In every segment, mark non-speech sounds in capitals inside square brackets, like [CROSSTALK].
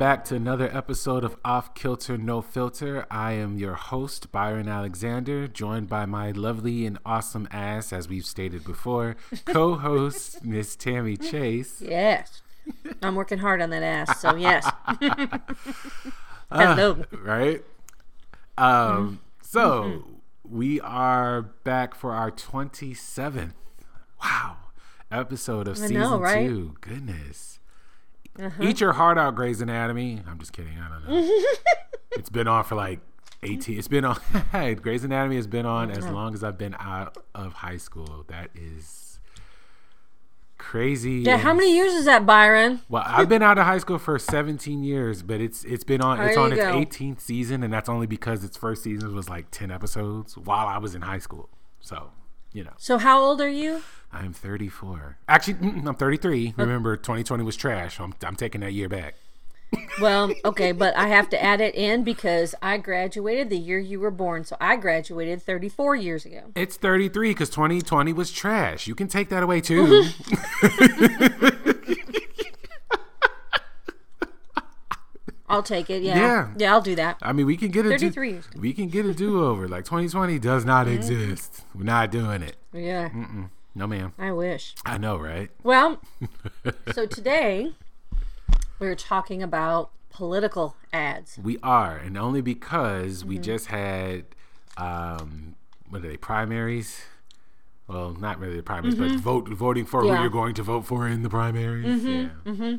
back to another episode of Off Kilter No Filter. I am your host, Byron Alexander, joined by my lovely and awesome ass, as we've stated before, [LAUGHS] co host, Miss Tammy Chase. Yes. I'm working hard on that ass, so yes. [LAUGHS] Hello. right? Um, so Mm-hmm. we are back for our 27th, wow, episode of I season know, right? Two. Goodness. Uh-huh. Eat your heart out, Grey's Anatomy. I'm just kidding. I don't know. [LAUGHS] it's been on for like 18. It's been on. [LAUGHS] Grey's Anatomy has been on as uh-huh. long as I've been out of high school. That is crazy. Yeah, how many years is that, Byron? Well, I've been out of high school for 17 years, but it's it's been on it's There on its go. 18th season, and that's only because its first season was like 10 episodes while I was in high school. So, you know, So how old are you? I'm 34. Actually, I'm 33. Remember, 2020 was trash. So I'm I'm taking that year back. [LAUGHS] Well, okay, but I have to add it in because I graduated the year you were born. So I graduated 34 years ago. It's 33 because 2020 was trash. You can take that away too. [LAUGHS] [LAUGHS] I'll take it. Yeah. Yeah. Yeah, I'll do that. I mean, we can get a 33 do, years we can get a do over. Like 2020 does not Mm-hmm. exist. We're not doing it. Yeah. No, ma'am. I wish. I know, right? Well, [LAUGHS] so today we're talking about political ads. We are, and only because Mm-hmm. we just had, um, what are they, primaries? Well, not really the primaries, but vote voting for who Mm-hmm. Yeah. Mm-hmm. you're going to vote for in the primaries. Yeah.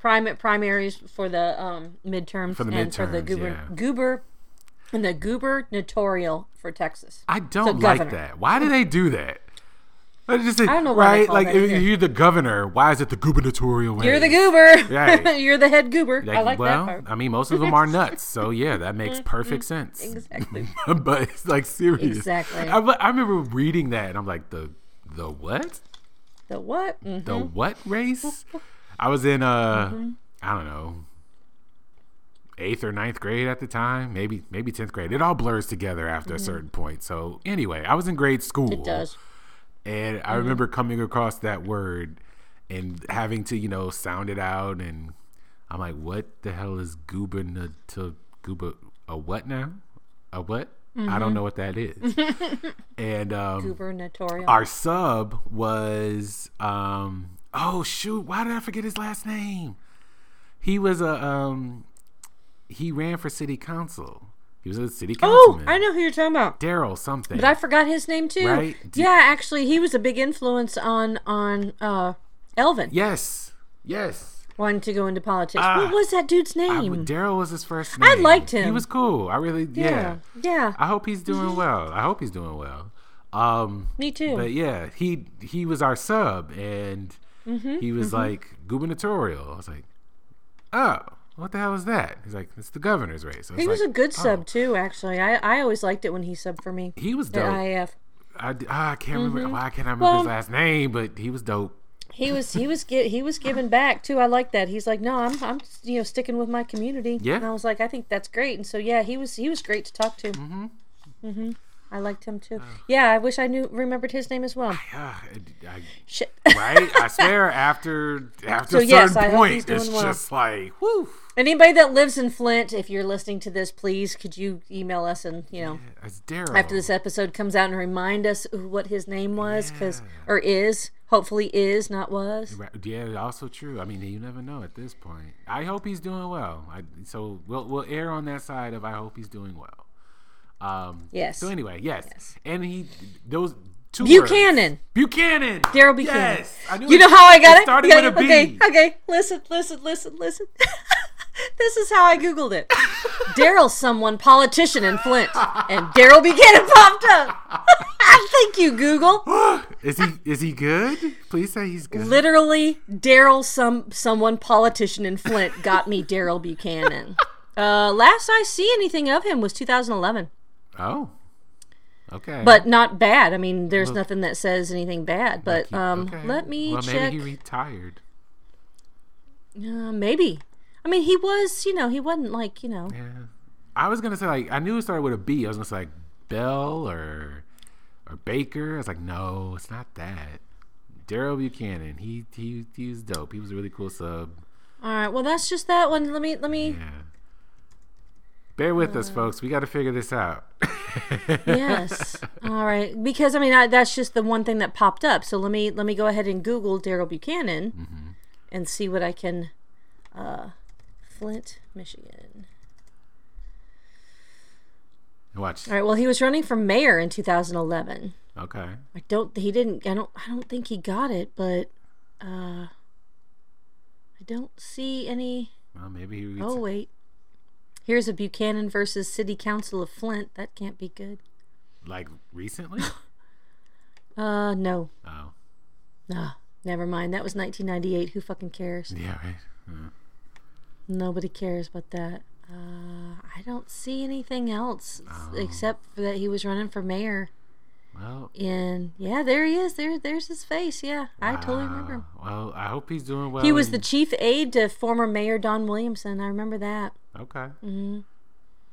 Prim- primaries for the um, midterms For the and for the midterms, goober, yeah. goober and the gubernatorial for Texas. I don't like governor. that. Why do they do that? I just say, don't know right? Like if either. you're the governor, why is it the gubernatorial? You're the goober. Right. [LAUGHS] You're the head goober. I Like, like well, that part. I mean, most of them are nuts, so [LAUGHS] yeah, that makes perfect sense. Exactly. [LAUGHS] but it's like serious. Exactly. I, I remember reading that, and I'm like, the the what? The what? Mm. The what race? I was in uh Mm-hmm. I don't know eighth or ninth grade at the time, maybe maybe tenth grade. It all blurs together after a certain point. So anyway, I was in grade school. Mm-hmm. It does. And Mm-hmm. I remember coming across that word and having to, you know, sound it out and I'm like, what the hell is gubernator guber a what now? A what? I Mm-hmm. don't know what that is. [LAUGHS] and um Gubernatorial. our sub was um oh shoot why did i forget his last name he was a um he ran for city council he was a city council. oh, I know who you're talking about. daryl something But I forgot his name too. Right? Yeah, actually, he was a big influence on on uh, Elvin yes yes wanting to go into politics. Ah. what was that dude's name? daryl was his first name. I liked him. he was cool i really yeah, yeah, yeah. i hope he's doing well i hope he's doing well um Me too. But yeah, he he was our sub, and Mm-hmm, he was like gubernatorial. I was like, oh, what the hell is that? He's like, it's the governor's race. He was like, a good oh. sub too. Actually, I I always liked it when he subbed for me He was at dope. IAF. I, ah, I can't remember. Why can't I remember Mm-hmm. Well- his last name? But he was dope. He was he was gi- he was giving back too. I like that. He's like, no, I'm I'm you know sticking with my community. Yeah. And I was like, I think that's great. And so yeah, he was he was great to talk to. Mm-hmm. Mm-hmm. I liked him too. Yeah, I wish I knew remembered his name as well. Ah, I- right? I [LAUGHS] swear, after after So, a certain yes, I point, it's well. just like, whew. Anybody that lives in Flint, if you're listening to this, please could you email us and you know Daryl. after this episode comes out and remind us what his name was, because or is hopefully is not was. Right, Yeah, also true. I mean, you never know at this point. I hope he's doing well. I, so we'll we'll err on that side of I hope he's doing well. Um, Yes. So anyway, yes, Yes. and he those two Buchanan. words. Buchanan, Daryl Buchanan. Yes, I knew You it- know how I got it it? started with a got Okay, okay. Listen, listen, listen, listen. [LAUGHS] this is how I googled it. [LAUGHS] Daryl, someone politician in Flint, and Daryl Buchanan popped up. [LAUGHS] Thank you, Google. [GASPS] Is he is he good? Please say he's good. Literally, Daryl, some someone politician in Flint, got me Daryl Buchanan. Uh, last I see anything of him was 2011, Oh, okay. but not bad. I mean, there's nothing that says anything bad. But um, Okay. let me check. well, check. Maybe he retired. uh, maybe. I mean, he was. You know, he wasn't like you know. Yeah. I was gonna say like I knew it started with a B. I was gonna say like Bell or or Baker. I was like, no, it's not that. Daryl Buchanan. He he he was dope. He was a really cool sub. All right. Well, that's just that one. Let me let me. Yeah. Bear with us, folks. We got to figure this out. [LAUGHS] yes. All right. Because I mean, I, that's just the one thing that popped up. So let me let me go ahead and Google Daryl Buchanan Mm-hmm. and see what I can. Uh, Flint, Michigan. Watch. All right. Well, he was running for mayor in 2011. Okay. I don't. He didn't. I don't. I don't think he got it. But uh, I don't see any. Well, maybe he. Oh wait. Here's a Buchanan versus City Council of Flint. That can't be good. Like recently? [LAUGHS] Uh, no. oh. No. Never mind. That was 1998. Who fucking cares? Yeah. Right. Nobody cares about that. Uh, I don't see anything else except for that he was running for mayor. Well. And yeah, there he is. There, there's his face. Yeah, I totally remember. him. Well, I hope he's doing well. He was the chief aide to former Mayor Don Williamson. I remember that. Okay. Mm-hmm.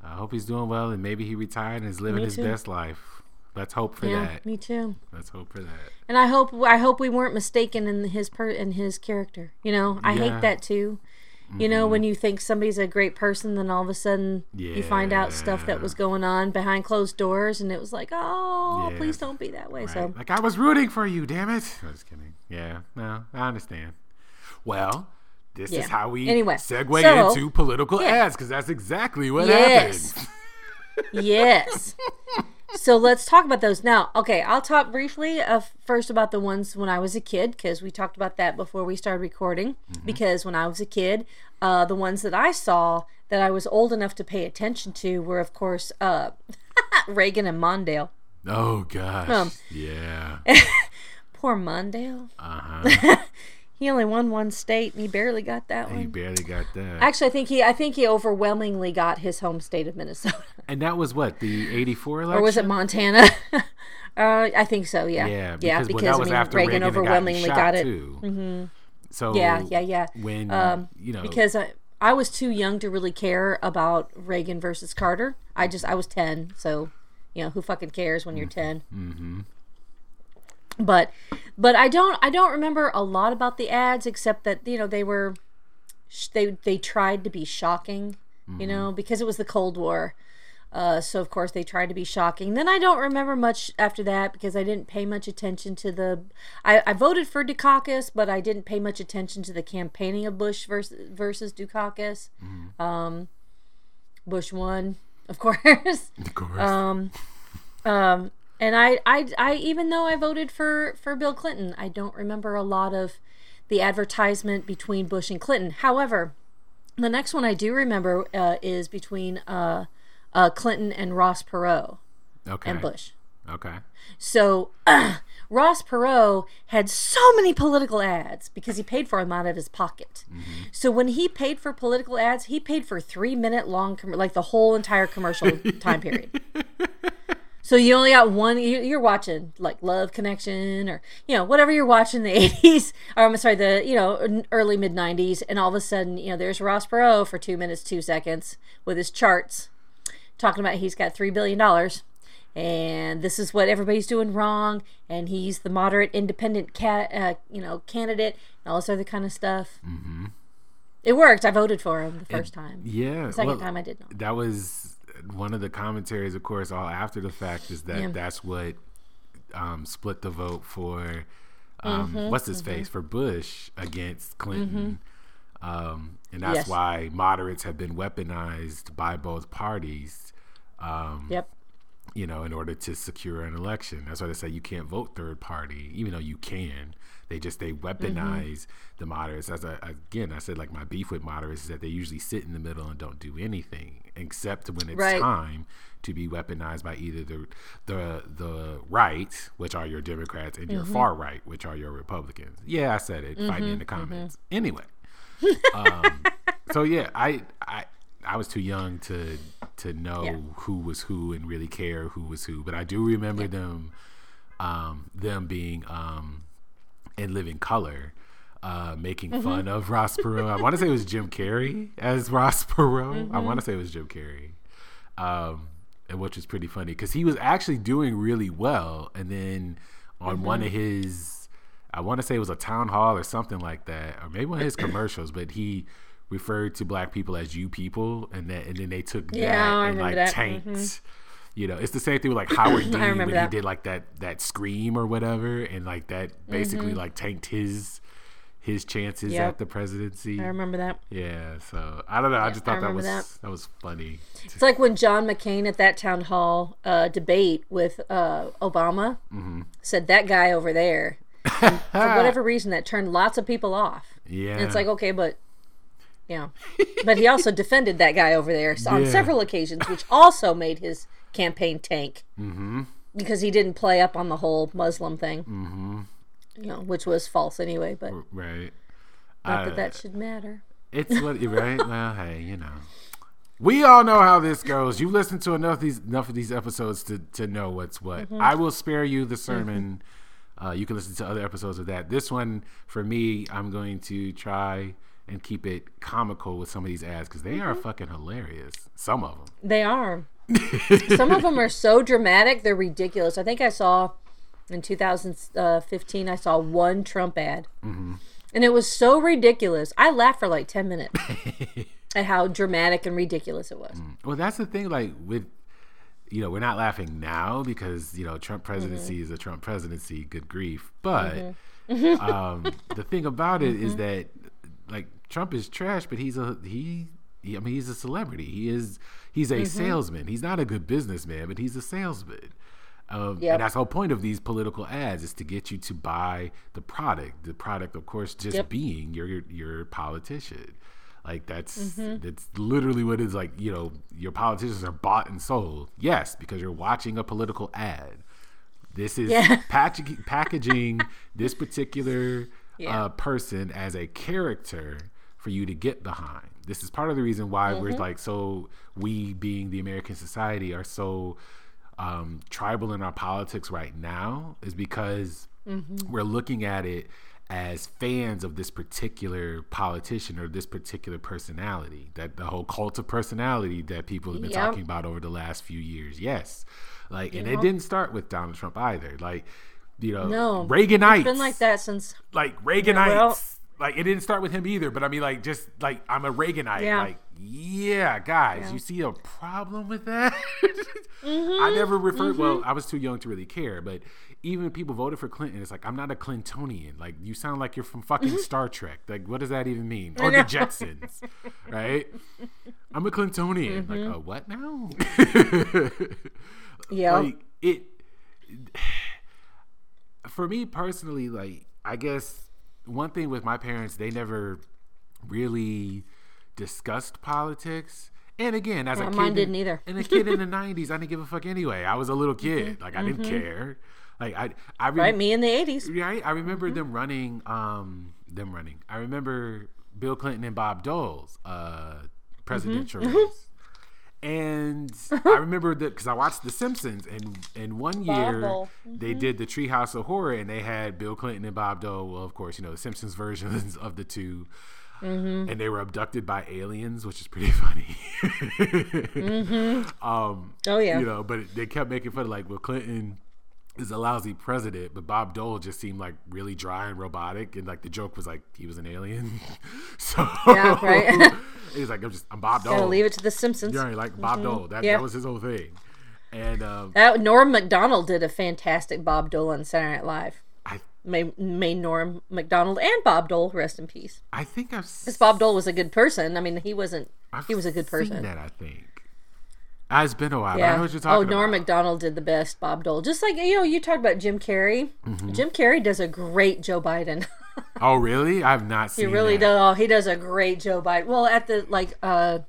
I hope he's doing well, and maybe he retired and is living Me his too. best life. Let's hope for Yeah, that. me too. Let's hope for that. And I hope I hope we weren't mistaken in his per in his character. You know, I Yeah. Hate that too. You know, when mm-hmm. you think somebody's a great person, then all of a sudden you find out stuff that was going on behind closed doors, and it was like, oh, Yeah. please don't be that way. So Like I was rooting for you, damn it. I was kidding. Yeah, no, I understand. Well, this Yeah. is how we Anyway, segue so- into political yeah. ads because that's exactly what Yes. happened. yes. [LAUGHS] So let's talk about those now. Okay, I'll talk briefly of first about the ones when I was a kid because we talked about that before we started recording. Because when I was a kid, uh, the ones that I saw that I was old enough to pay attention to were, of course, uh, [LAUGHS] Reagan and Mondale. Oh gosh, Um, yeah. [LAUGHS] Poor Mondale. Uh huh. [LAUGHS] He only won one state and he barely got that he one. He barely got that. Actually, I think he, I think he overwhelmingly got his home state of Minnesota, and that was what the '84 election. or was it Montana? [LAUGHS] uh, I think so. Yeah, Yeah, yeah. because, well, Because was I mean, after Reagan, Reagan overwhelmingly shot, got it. Mm-hmm. So Yeah, yeah, yeah. When Um, you know, because I, I was too young to really care about Reagan versus Carter. I just I was ten, so you know who fucking cares when you're 10 Mm-hmm. But but I don't I don't remember a lot about the ads except that you know they were they they tried to be shocking, you know, because it was the Cold War. Uh, so of course they tried to be shocking. Then I don't remember much after that because I didn't pay much attention to the. I, I voted for Dukakis, but I didn't pay much attention to the campaigning of Bush versus versus Dukakis. Um, Bush won, of [LAUGHS] course. of course. Um, um, and I, I, I, even though I voted for for Bill Clinton, I don't remember a lot of the advertisement between Bush and Clinton. However, the next one I do remember uh, is between uh, uh, Clinton and Ross Perot okay. and Bush. Okay. So [CLEARS THROAT] Ross Perot had so many political ads because he paid for them out of his pocket. So when he paid for political ads, he paid for three minute long, com- like the whole entire commercial [LAUGHS] time period. So you only got one. you- You're watching like Love Connection or you know whatever you're watching in the [LAUGHS] 80s or I'm sorry the you know early mid 90s, and all of a sudden you know there's Ross Perot for two minutes two seconds with his charts talking about he's got three billion dollars and this is what everybody's doing wrong and he's the moderate independent cat uh, you know candidate and all this other kind of stuff mm-hmm. it worked i voted for him the first time Yeah. the second well, time i did not That was one of the commentaries, of course, all after the fact, is that Yeah. that's what um, split the vote for um, Mm-hmm, what's his face for Bush against Clinton. Um, and that's Yes. why moderates have been weaponized by both parties. Um, yep you know, in order to secure an election. That's why they say you can't vote third party, even though you can. They just they mm-hmm. weaponize the moderates. As I, again, I said like my beef with moderates is that they usually sit in the middle and don't do anything except when it's Right. time to be weaponized by either the the the right, which are your Democrats, and your mm-hmm. far right, which are your Republicans. Yeah, I said it. Fight me in the mm-hmm. comments. Anyway, um, so yeah, I I I was too young to to know Yeah. who was who and really care who was who, but I do remember them um, them being um, in living color. Uh, making Mm-hmm. fun of Ross Perot. I want to say it was Jim Carrey as Ross [LAUGHS] Perot. I Mm-hmm. want to say it was Jim Carrey, um, and which was pretty funny because he was actually doing really well. And then on one Mm-hmm. of his, I want to say it was a town hall or something like that, or maybe one of his commercials. But he referred to black people as "you people," and that, and then they took Yeah, that I and like that. Mm-hmm. tanked. You know, it's the same thing with like Howard [CLEARS THROAT] Dean when remember he did like that that scream or whatever, and like that basically like tanked his his chances Mm-hmm. Yep. at the presidency. I remember that. Yeah, so I don't know. I just I thought that was that. that. was funny. It's like when John McCain at that town hall uh, debate with uh, Obama Mm-hmm. said that guy over there. And [LAUGHS] for whatever [LAUGHS] reason, that turned lots of people off. Yeah, And it's like, okay, but you know, but he also defended that guy over there on Yeah. several occasions, which also made his campaign tank mm-hmm. because he didn't play up on the whole Muslim thing. Mm-hmm. You know, which was false anyway. But right. not Uh, that that should matter. It's what right. [LAUGHS] well, hey, you know, we all know how this goes. You listen to enough of these enough of these episodes to to know what's what. Mm-hmm. I will spare you the sermon. Uh, you can listen to other episodes of that. This one, for me, I'm going to try and keep it comical with some of these ads because they Mm-hmm. are fucking hilarious. Some of them. They are. [LAUGHS] Some of them are so dramatic, they're ridiculous. I think I saw in 2015, I saw one Trump ad. Mm-hmm. And it was so ridiculous. I laughed for like 10 minutes [LAUGHS] at how dramatic and ridiculous it was. Well, that's the thing. Like with, you know, we're not laughing now because you know Trump presidency is a Trump presidency. Good grief! But [LAUGHS] um, the thing about it is that like Trump is trash, but he's a he. he I mean, he's a celebrity. He is. He's a salesman. He's not a good businessman, but he's a salesman. Um, Yep. And that's the whole point of these political ads is to get you to buy the product. The product, of course, just Yep. being your your politician. Like that's Mm-hmm. that's literally what it's like. You know, your politicians are bought and sold. Yes, because you're watching a political ad. This is Yeah. [LAUGHS] packaging, packaging this particular Yeah. uh, person as a character for you to get behind. This is part of the reason why Mm-hmm. we're like so. We being the American society are so um, tribal in our politics right now is because Mm-hmm. we're looking at it as fans of this particular politician or this particular personality that the whole cult of personality that people have been Yep. talking about over the last few years yes like and it didn't start with donald trump either like you know No. reaganites It's been like that since. like reaganites well- like it didn't start with him either but i mean like just like i'm a reaganite Yeah. like yeah guys Yeah. you see a problem with that [LAUGHS] Mm-hmm. i never referred well i was too young to really care but even people voted for clinton it's like i'm not a clintonian. Like you sound like you're from fucking mm-hmm. star trek. Like what does that even mean? Or the jetsons right? I'm a clintonian. Like Mm-hmm. a what now? [LAUGHS] Yeah. like it for me personally like i guess one thing with my parents they never really discussed politics. And again as a Yeah, kid mine didn't either. and a kid in the [LAUGHS] 90s i didn't give a fuck anyway. I was a little kid. Mm-hmm. Like i didn't mm-hmm. care like i i rem- Mm-hmm. right? Me in the 80s. right i remember Mm-hmm. them running um them running i remember bill clinton and bob dole's uh presidential Mm-hmm. race [LAUGHS] and I [LAUGHS] remember that because I watched The Simpsons, and and one year Dole. they did the Treehouse of Horror, and they had Bill Clinton and Bob Dole. Well, of course, you know the Simpsons [LAUGHS] versions of the 2 Mm-hmm. and they were abducted by aliens, which is pretty funny. um, Oh, yeah. you know, but they kept making fun of like, well, Clinton is a lousy president, but Bob Dole just seemed like really dry and robotic, and like the joke was like he was an alien. [LAUGHS] so Yeah, right. [LAUGHS] he's like, I'm just I'm Bob Dole. Gotta leave it to the Simpsons. Yeah, like Bob Dole. That, Yeah. that was his whole thing. And um, That, Norm Macdonald did a fantastic Bob Dole on Saturday Night Live. I May, may Norm Macdonald and Bob Dole rest in peace. I think I've s- Bob Dole was a good person. I mean, he wasn't. I've he was a good seen person. That I think. Ah, It's been a while. but I Yeah. know what you're Oh, talking Norm about. Macdonald did the best Bob Dole. Just like you know, you talked about Jim Carrey. Mm-hmm. Jim Carrey does a great Joe Biden. [LAUGHS] oh, really? I've not seen he really that. does. Oh, he does a great Joe Biden. Well, at the like, uh,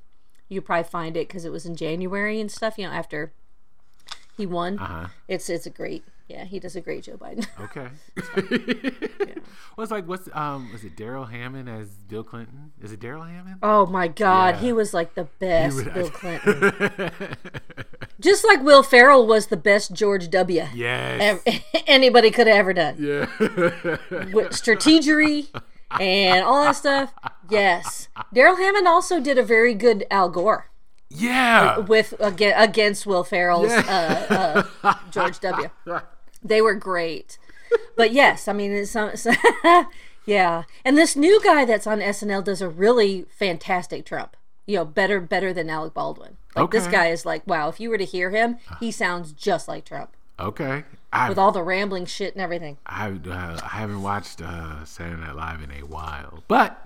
you probably find it because it was in January and stuff. You know, after he won, Uh-huh. it's it's a great. Yeah, he does a great Joe Biden. [LAUGHS] Okay. [LAUGHS] well, it's like what's um was it Darrell Hammond as Bill Clinton? Is it Darrell Hammond? Oh my God, Yeah. he was like the best would- Bill Clinton. [LAUGHS] Just like Will Ferrell was the best George W. yes. ev- anybody could have ever done. yeah. With strategery and all that stuff. Yes. Darrell Hammond also did a very good Al Gore yeah. with aga- against Will Ferrell's uh, uh, [LAUGHS] George W. They were great. but yes, I mean, it's, it's [LAUGHS] yeah. And this new guy that's on SNL does a really fantastic Trump. You know, better better than Alec Baldwin. Like this guy is like, wow. If you were to hear him, he sounds just like Trump Okay. I with all the rambling shit and everything. I, uh, I haven't watched uh, Saturday Night Live in a while, but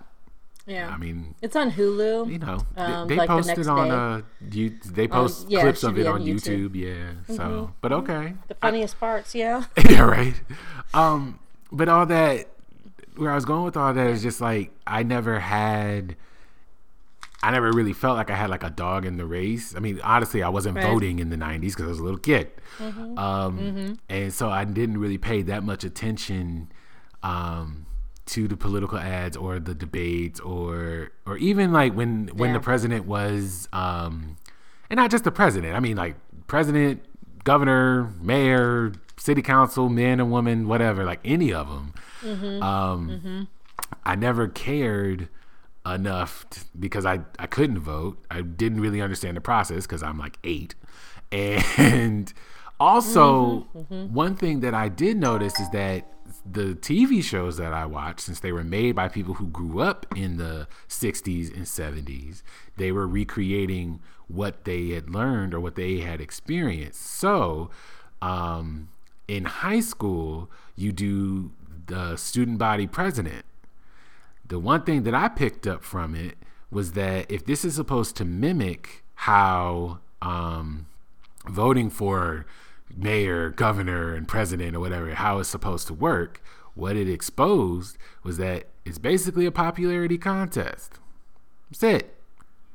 Yeah, I mean, it's on Hulu. you know, they- Um, they, like posted next on uh, you, they post yeah, clips should of it on YouTube. YouTube. Mm-hmm. Yeah, so but okay, The funniest parts, yeah. [LAUGHS] yeah, right. Um, but all that, where I was going with all that is just like I never had, I never really felt like I had like a dog in the race. I mean, honestly, I wasn't Right. voting in the '90s because I was a little kid, um, and so I didn't really pay that much attention. Um, to the political ads or the debates or or even like when when the president was um and not just the president i mean like president governor mayor city council man and woman whatever like any of them. Um i never cared enough t- because i i couldn't vote. I didn't really understand the process because i'm like eight. [LAUGHS] And also one thing that i did notice is that the TV shows that I watched, since they were made by people who grew up in the 60s and 70s, they were recreating what they had learned or what they had experienced. So, um, in high school, you do the student body president. The one thing that I picked up from it was that if this is supposed to mimic how um, voting for mayor, governor, and president or whatever, how it's supposed to work, what it exposed was that it's basically a popularity contest. That's it.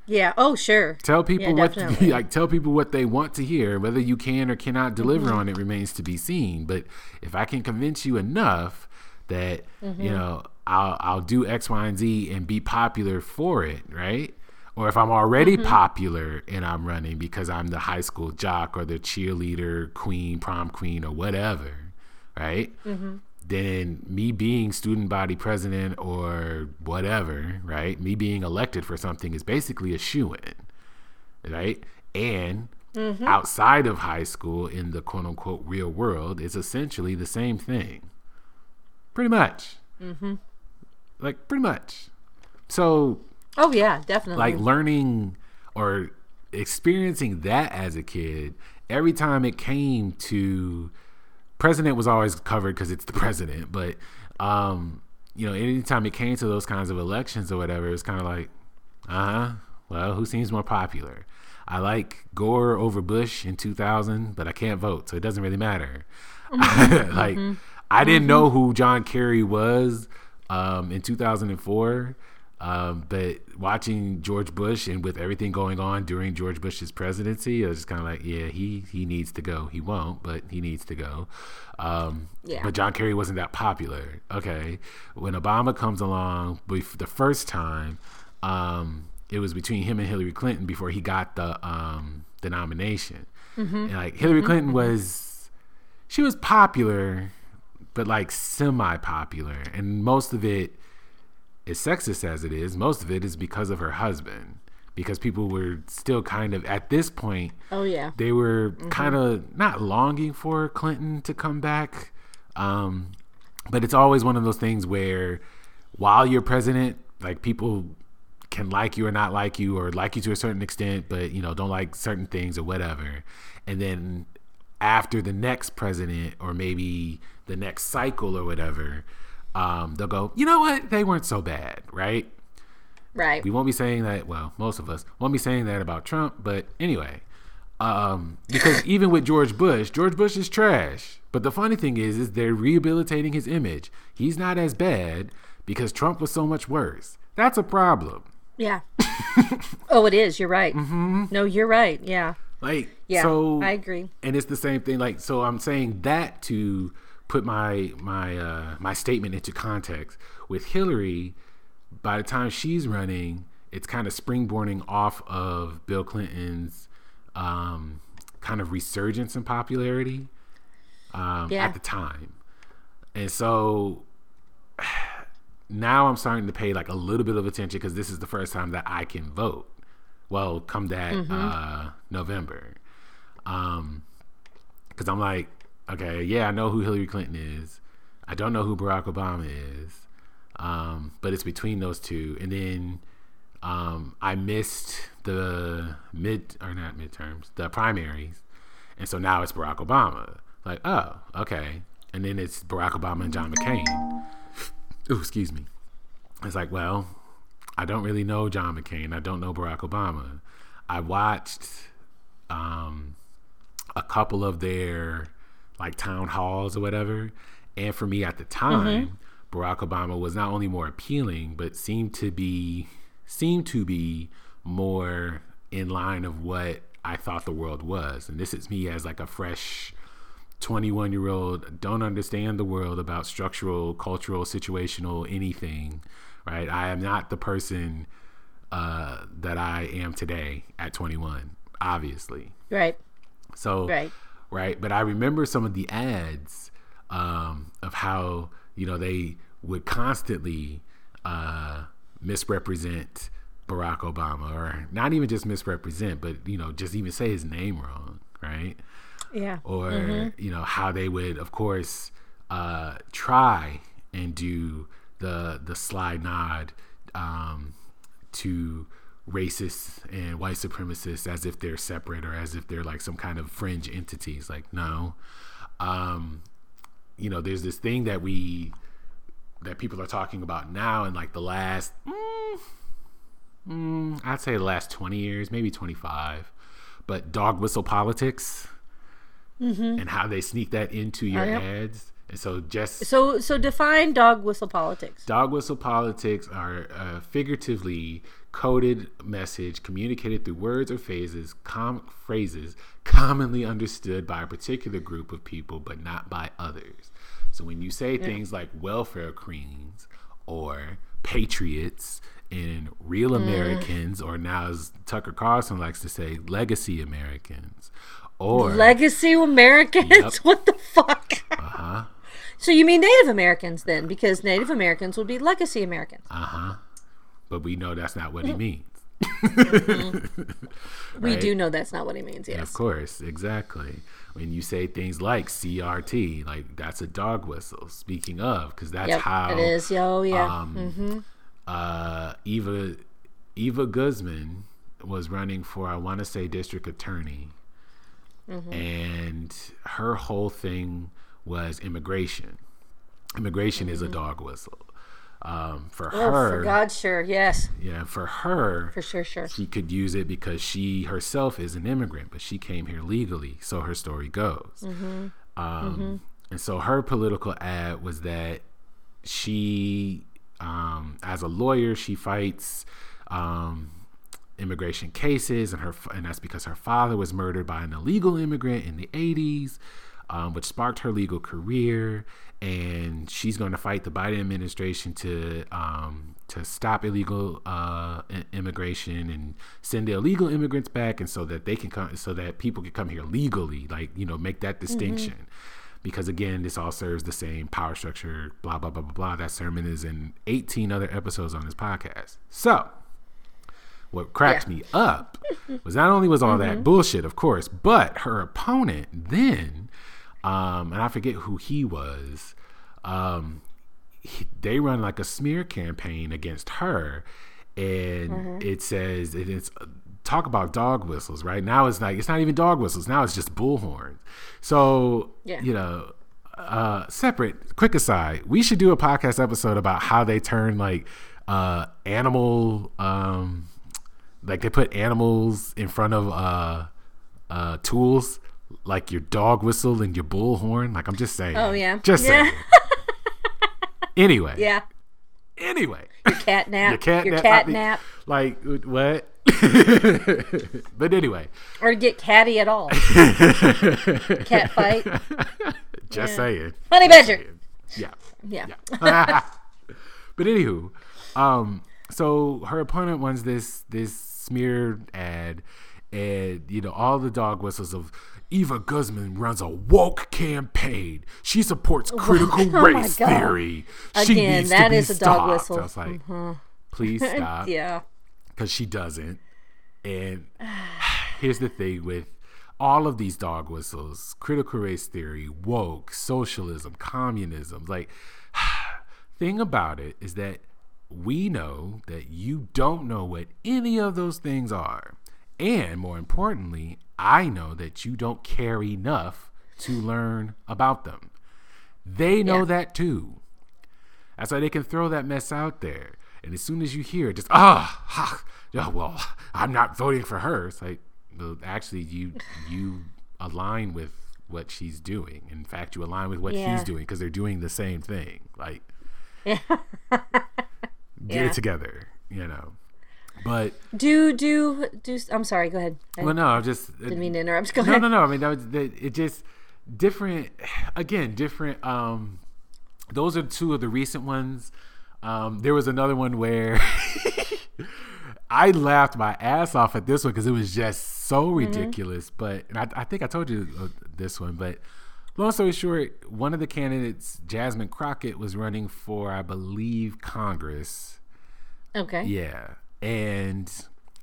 Yeah. Oh, sure. Tell people Yeah, what [LAUGHS] definitely. like tell people what they want to hear. Whether you can or cannot deliver Mm-hmm. on it remains to be seen. But if I can convince you enough that Mm-hmm. you know I'll I'll do X, Y, and Z and be popular for it, right? Or if I'm already Mm-hmm. popular and I'm running because I'm the high school jock or the cheerleader queen, prom queen, or whatever, right? Mm-hmm. Then me being student body president or whatever, right? Me being elected for something is basically a shoe in, right? And Mm-hmm. outside of high school in the quote unquote real world, it's essentially the same thing. Pretty much. Mm-hmm. Like, pretty much. So, Oh, yeah, definitely. like learning or experiencing that as a kid every time it came to president was always covered because it's the [LAUGHS] president but um you know anytime it came to those kinds of elections or whatever it's kind of like uh-huh well who seems more popular? I like gore over bush in 2000 but i can't vote so it doesn't really matter. [LAUGHS] Like i didn't know who john kerry was um in 2004 um, but watching George Bush and with everything going on during George Bush's presidency, I was just kind of like, yeah, he he needs to go. He won't, but he needs to go. Um, Yeah. But John Kerry wasn't that popular. Okay, when Obama comes along the first time, um, it was between him and Hillary Clinton before he got the um, the nomination. And like Hillary Clinton was, she was popular, but like semi popular, and most of it as sexist as it is, most of it is because of her husband. Because people were still kind of at this point, oh, yeah. they were kind of not longing for Clinton to come back. Um, but it's always one of those things where while you're president, like people can like you or not like you or like you to a certain extent, but you know, don't like certain things or whatever. And then after the next president or maybe the next cycle or whatever, um, they'll go, you know what? They weren't so bad, right? Right. We won't be saying that. Well, most of us won't be saying that about Trump, but anyway, um, because [LAUGHS] even with George Bush, George Bush is trash. But the funny thing is, is they're rehabilitating his image. He's not as bad because Trump was so much worse. That's a problem. Yeah. [LAUGHS] oh, it is. You're right. Mm-hmm. No, you're right. Yeah. Like, Yeah. so I agree. and it's the same thing. Like, so I'm saying that to put my my uh, my statement into context. With Hillary, by the time she's running, it's kind of springboarding off of Bill Clinton's um, kind of resurgence in popularity um, Yeah. at the time, and so [SIGHS] now I'm starting to pay like a little bit of attention because this is the first time that I can vote. Well, come that uh, November, um, because I'm like, okay, yeah, I know who Hillary Clinton is, I don't know who Barack Obama is, um, but it's between those two. And then um, I missed the mid or not midterms, the primaries, and so now it's Barack Obama. Like, oh, okay. And then it's Barack Obama and John McCain. [LAUGHS] Oh, excuse me. It's like, well, I don't really know John McCain. I don't know Barack Obama. I watched um, a couple of their like town halls or whatever, and for me at the time, mm-hmm. Barack Obama was not only more appealing, but seemed to be seemed to be more in line of what I thought the world was. And this is me as like a fresh 21 year old, don't understand the world about structural, cultural, situational, anything, right? I am not the person uh, that I am today at 21, obviously. Right. So, right. Right. But I remember some of the ads um, of how, you know, they would constantly uh, misrepresent Barack Obama, or not even just misrepresent, but you know, just even say his name wrong, right? Yeah. Or mm-hmm. you know how they would, of course, uh, try and do the the sly nod um, to racists and white supremacists as if they're separate or as if they're like some kind of fringe entities. Like no, um, you know, there's this thing that we that people are talking about now in like the last, mm, mm, I'd say the last 20 years, maybe 25, but dog whistle politics mm-hmm. and how they sneak that into your oh, yep. ads. And so just so so define dog whistle politics. Dog whistle politics are uh, figuratively coded message communicated through words or phrases, com- phrases commonly understood by a particular group of people, but not by others. So when you say yeah. things like welfare queens or patriots and real mm. Americans, or now as Tucker Carlson likes to say, legacy Americans, or legacy Americans. Yep. [LAUGHS] What the fuck? Uh huh. So you mean Native Americans then? Because Native Americans would be legacy Americans. Uh huh. But we know that's not what he means. mm-hmm. right? [LAUGHS] We do know that's not what he means. Yes, of course, exactly when you say things like CRT, like that's a dog whistle. Speaking of, because that's yep, how it is. Yo, yeah. Um, mm-hmm. uh, Eva Eva Guzman was running for I want to say district attorney, mm-hmm. and her whole thing was immigration. Immigration is a mm-hmm. dog whistle. Um, for oh, her, for God, sure, yes. Yeah, for her, for sure, sure. She could use it because she herself is an immigrant, but she came here legally. So her story goes. Mm-hmm. Um, mm-hmm. And so her political ad was that she, um, as a lawyer, she fights um, immigration cases, and her and that's because her father was murdered by an illegal immigrant in the '80s um, which sparked her legal career. And she's going to fight the Biden administration to um, to stop illegal uh, immigration and send the illegal immigrants back, and so that they can come, so that people can come here legally. Like you know, make that distinction. Mm-hmm because again, this all serves the same power structure, blah, blah, blah, blah, blah. That sermon is in 18 other episodes on this podcast. So, what cracked yeah. me up was not only was all mm-hmm. that bullshit, of course, but her opponent then um, and I forget who he was. Um, he, they run like a smear campaign against her, and mm-hmm. it says it's talk about dog whistles. Right now, it's like it's not even dog whistles. Now it's just bullhorns. So yeah. you know, uh, separate. Quick aside, we should do a podcast episode about how they turn like uh, animal, um, like they put animals in front of uh, uh, tools like your dog whistle and your bullhorn. Like I'm just saying. Oh yeah. Just yeah. saying. [LAUGHS] anyway. Yeah. Anyway. Your cat nap. your cat your nap. Cat nap. Like what? [LAUGHS] but anyway. Or get catty at all. [LAUGHS] cat fight. Just yeah. saying. Honey badger. Yeah. Yeah. yeah. but anywho, um, so her opponent wants this this smeared ad, and you know all the dog whistles of Eva Guzman runs a woke campaign. She supports [LAUGHS] critical oh race theory. She Again, needs that to be is a stopped. dog whistle. I was like, mm-hmm. please [LAUGHS] stop. yeah. Because she doesn't. And [SIGHS] here's the thing with all of these dog whistles, critical race theory, woke, socialism, communism, like [SIGHS] thing about it is that we know that you don't know what any of those things are. And more importantly, I know that you don't care enough to learn about them. They know yeah. that too. That's why they can throw that mess out there. And as soon as you hear it, just ah, oh, well, I'm not voting for her. It's like, well, actually, you you align with what she's doing. In fact, you align with what yeah. he's doing because they're doing the same thing. Like, [LAUGHS] get yeah. it together, you know. But do do do. I'm sorry. Go ahead. I well, no, I just didn't mean to interrupt. Go no, ahead. No, no, no. I mean, that was, that, it just different. Again, different. Um, those are two of the recent ones. Um, there was another one where [LAUGHS] I laughed my ass off at this one because it was just so mm-hmm. ridiculous. Mm-hmm. But I, I, think I told you uh, this one. But long story short, one of the candidates, Jasmine Crockett, was running for, I believe, Congress. Okay. Yeah, and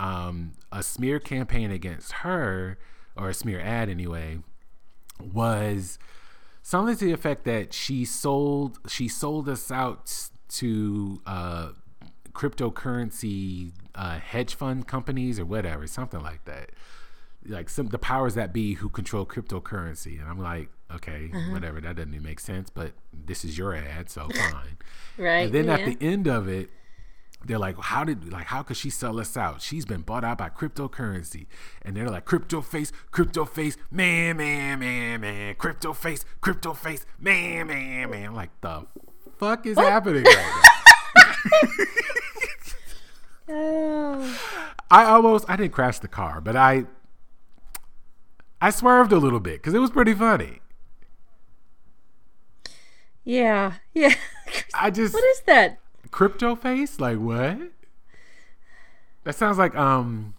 um, a smear campaign against her, or a smear ad anyway, was something to the effect that she sold she sold us out to uh, cryptocurrency uh, hedge fund companies or whatever, something like that. Like some the powers that be who control cryptocurrency, and I'm like, okay, uh-huh. whatever, that doesn't even make sense. But this is your ad, so [LAUGHS] fine. right. And then yeah. at the end of it, they're like, how did like how could she sell us out? She's been bought out by cryptocurrency, and they're like, crypto face, crypto face, man, man, man, man, crypto face, crypto face, man, man, man. like the fuck is what? happening right now? [LAUGHS] I almost I didn't crash the car, but I I swerved a little bit because it was pretty funny. Yeah, yeah. [LAUGHS] I just what is that? Crypto face? Like what? That sounds like um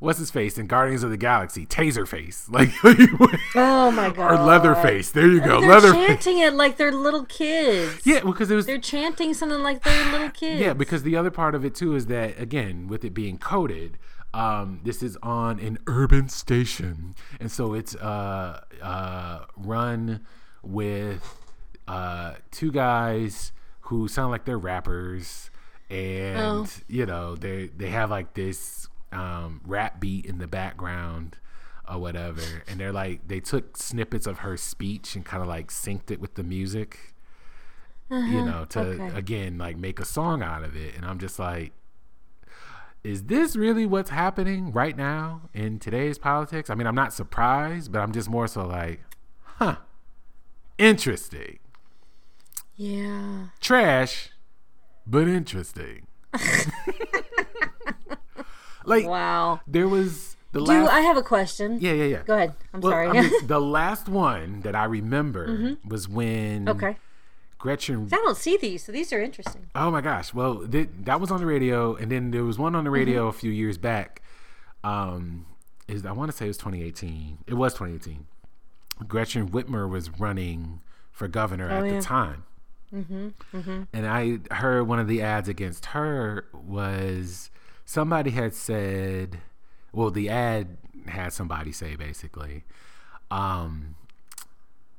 what's his face in Guardians of the Galaxy? Taser face. [LAUGHS] Like [LAUGHS] Oh my god. Or Leatherface. There you go. They're Leatherface. chanting it like they're little kids. Yeah, because it was They're chanting something like they're little [SIGHS] kids. Yeah, because the other part of it too is that again, with it being coded, um, this is on an urban station. And so it's uh uh run with uh two guys who sound like they're rappers and oh. you know they they have like this um, rap beat in the background or whatever and they're like they took snippets of her speech and kind of like synced it with the music uh-huh. you know to okay. again like make a song out of it and i'm just like is this really what's happening right now in today's politics i mean i'm not surprised but i'm just more so like huh interesting yeah. Trash, but interesting. like wow. There was the last Do last. I have a question? Yeah, yeah, yeah. Go ahead. I'm well, sorry. I mean, [LAUGHS] the last one that I remember mm-hmm. was when. Okay. Gretchen. I don't see these, so these are interesting. Oh my gosh! Well, th- that was on the radio, and then there was one on the radio mm-hmm. a few years back. Um, is I want to say it was 2018. It was 2018. Gretchen Whitmer was running for governor oh, at yeah. the time, Mm-hmm, mm-hmm. And I heard one of the ads against her was somebody had said, well, the ad had somebody say basically um,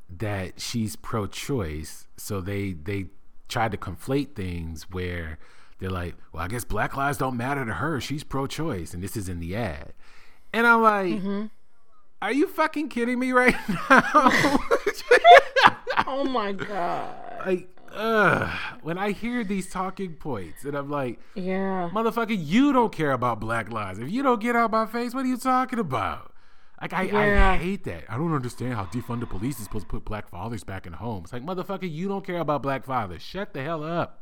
that she's pro-choice. So they they tried to conflate things where they're like, well, I guess Black lives don't matter to her. She's pro-choice, and this is in the ad. And I'm like, mm-hmm. are you fucking kidding me right [LAUGHS] now? [LAUGHS] oh my god! Like Ugh, when I hear these talking points, and I'm like, yeah, motherfucker, you don't care about Black lives. If you don't get out my face, what are you talking about? Like I, yeah. I hate that. I don't understand how defund the police is supposed to put black fathers back in homes. Like motherfucker, you don't care about black fathers. Shut the hell up.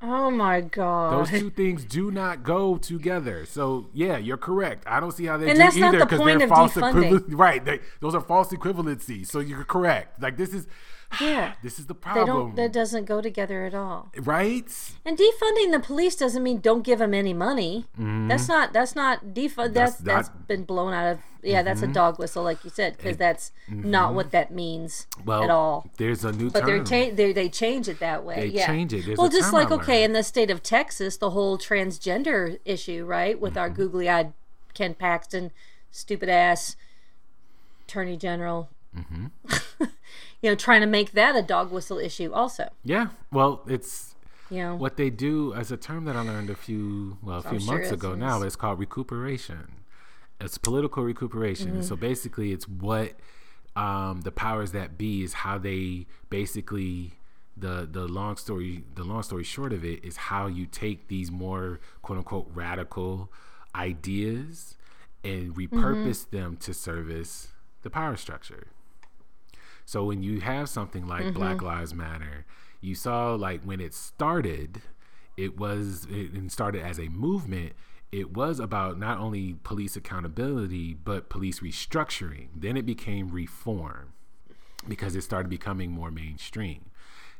Oh my god. Those two things do not go together. So yeah, you're correct. I don't see how they and do either because the they're false equivalent. [LAUGHS] Right. They, those are false equivalencies. So you're correct. Like this is [SIGHS] yeah. this is the problem. They don't, that doesn't go together at all. Right? And defunding the police doesn't mean don't give them any money. Mm-hmm. That's not that's not defund that's that's, that's been blown out of yeah, mm-hmm. that's a mm-hmm. dog whistle like you said because that's mm-hmm. not what that means well, at all. There's a new But term. they're they they change it that way. They yeah. change it. There's well, just like okay, in the state of Texas, the whole transgender issue, right? With our mm-hmm. googly-eyed Ken Paxton stupid ass attorney general. Mm-hmm. [LAUGHS] you know, trying to make that a dog whistle issue also. Yeah. Well, it's You know, what they do as a term that I learned a few well a few I'm sure months it's- ago now. It's called recuperation. It's political recuperation. Mm-hmm. So basically, it's what um, the powers that be is how they basically the the long story the long story short of it is how you take these more quote unquote radical ideas and repurpose them to service the power structure. So when you have something like Black Lives Matter, you saw like when it started, it was it and started as a movement. It was about not only police accountability but police restructuring. Then it became reform because it started becoming more mainstream.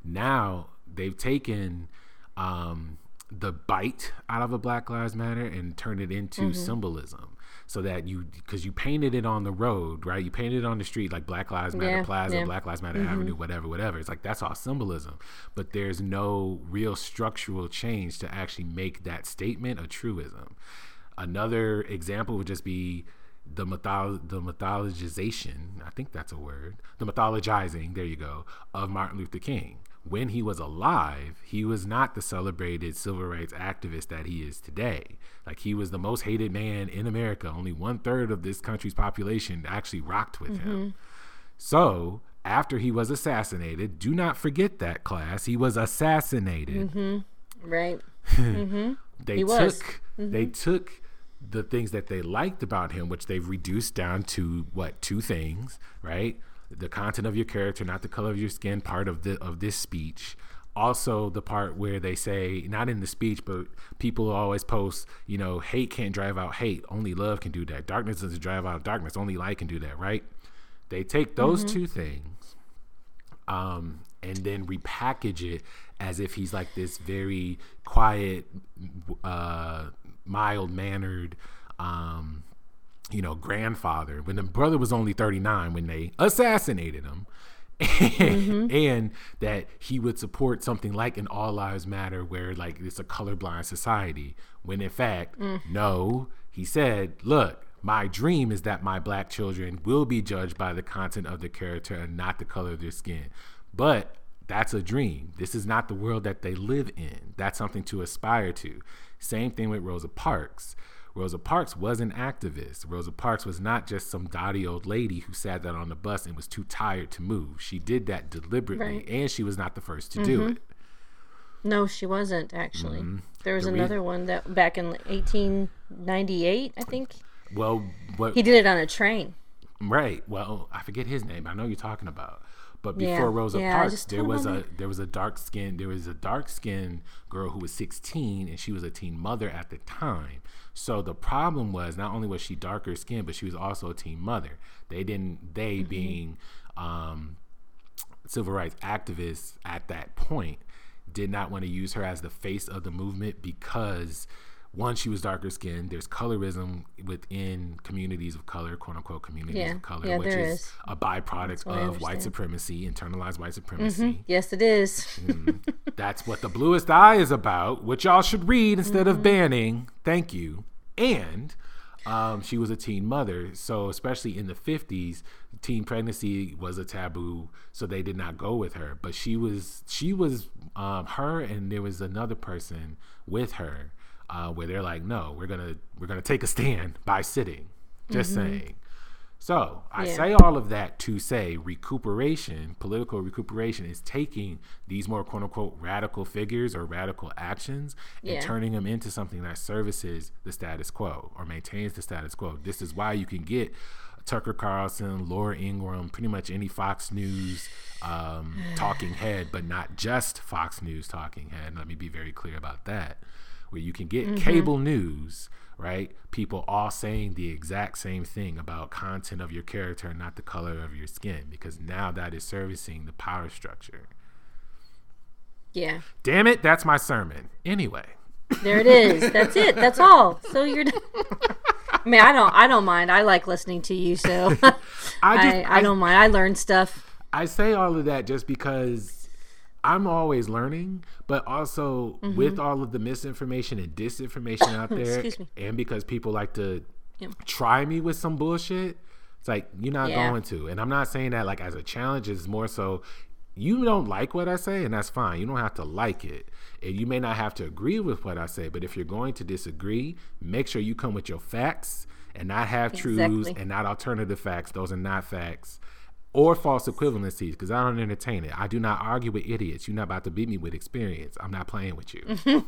Now they've taken um, the bite out of a Black Lives Matter and turned it into Mm-hmm. symbolism. So that you, because you painted it on the road, right? You painted it on the street like Black Lives Matter Yeah, Plaza, yeah. Black Lives Matter mm-hmm. Avenue, whatever, whatever. It's like that's all symbolism, but there's no real structural change to actually make that statement a truism. Another example would just be the mytholo- the mythologization. I think that's a word. The mythologizing. There you go. Of Martin Luther King. When he was alive, he was not the celebrated civil rights activist that he is today. Like he was the most hated man in America. Only one third of this country's population actually rocked with him. Mm-hmm. So after he was assassinated, do not forget that class. He was assassinated mm-hmm. right? [LAUGHS] Mm-hmm. they He took they took the things that they liked about him, which they've reduced down to what two things, right? The content of your character, not the color of your skin, part of the of this speech. Also, the part where they say, not in the speech, but people always post, you know, hate can't drive out hate. Only love can do that. Darkness doesn't drive out darkness. Only light can do that, right? They take those two things um, and then repackage it as if he's like this very quiet, uh, mild mannered, um, you know, grandfather. When the brother was only 39 when they assassinated him. [LAUGHS] Mm-hmm. and that he would support something like an all lives matter where like it's a colorblind society when in fact mm. no he said look my dream is that my black children will be judged by the content of their character and not the color of their skin. But that's a dream. This is not the world that they live in. That's something to aspire to. Same thing with rosa parks Rosa Parks was an activist. Rosa Parks was not just some dotty old lady who sat down on the bus and was too tired to move. She did that deliberately, Right. and she was not the first to do it. No, she wasn't actually. There was Mm-hmm. The another one that back in 1898, I think. Well, what? He did it on a train. right. Well, I forget his name. I know you're talking about. But Yeah, before Rosa yeah, Parks, there was a there was a dark skin there was a dark skinned girl who was 16 and she was a teen mother at the time. So the problem was not only was she darker skinned, but she was also a teen mother. They didn't they Mm-hmm. being um, civil rights activists at that point did not want to use her as the face of the movement because one, she was darker skinned. There's colorism within communities of color, quote unquote communities Yeah. of color, Yeah, which is, is. a byproduct of white supremacy, internalized white supremacy. Yes, it is. That's what the bluest eye is about, which y'all should read instead Mm-hmm. of banning. Thank you. And um, she was a teen mother, so especially in the fifties, teen pregnancy was a taboo, so they did not go with her. But she was, she was, um, her, and there was another person with her, uh, where they're like, no, we're gonna, we're gonna take a stand [LAUGHS] by sitting. Just saying. So I Mm-hmm. Yeah. say all of that to say recuperation, political recuperation, is taking these more quote unquote radical figures or radical actions and Yeah. turning them into something that services the status quo or maintains the status quo. This is why you can get Tucker Carlson, Laura Ingraham, pretty much any Fox News um, [SIGHS] talking head, but not just Fox News talking head. Let me be very clear about that. Where you can get mm-hmm. cable news, right? People all saying the exact same thing about content of your character and not the color of your skin, because now that is servicing the power structure. Yeah. Damn it, that's my sermon. Anyway. There it is. That's it. That's [LAUGHS] all. So you're. I mean, I don't. I don't mind. I like listening to you. So [LAUGHS] I just I, I don't mind. I learn stuff. I say all of that just because I'm always learning, but also with all of the misinformation and disinformation out [COUGHS] there, Mm-hmm. And because people like to Yep. try me with some bullshit, It's like you're not Yeah. going to. And I'm not saying that like as a challenge. It's more so you don't like what I say, and that's fine. You don't have to like it. And you may not have to agree with what I say, but if you're going to disagree, make sure you come with your facts and not have truths and not alternative facts. Those are not facts. Or false equivalencies, because I don't entertain it. I do not argue with idiots. You're not about to beat me with experience. I'm not playing with you. [LAUGHS]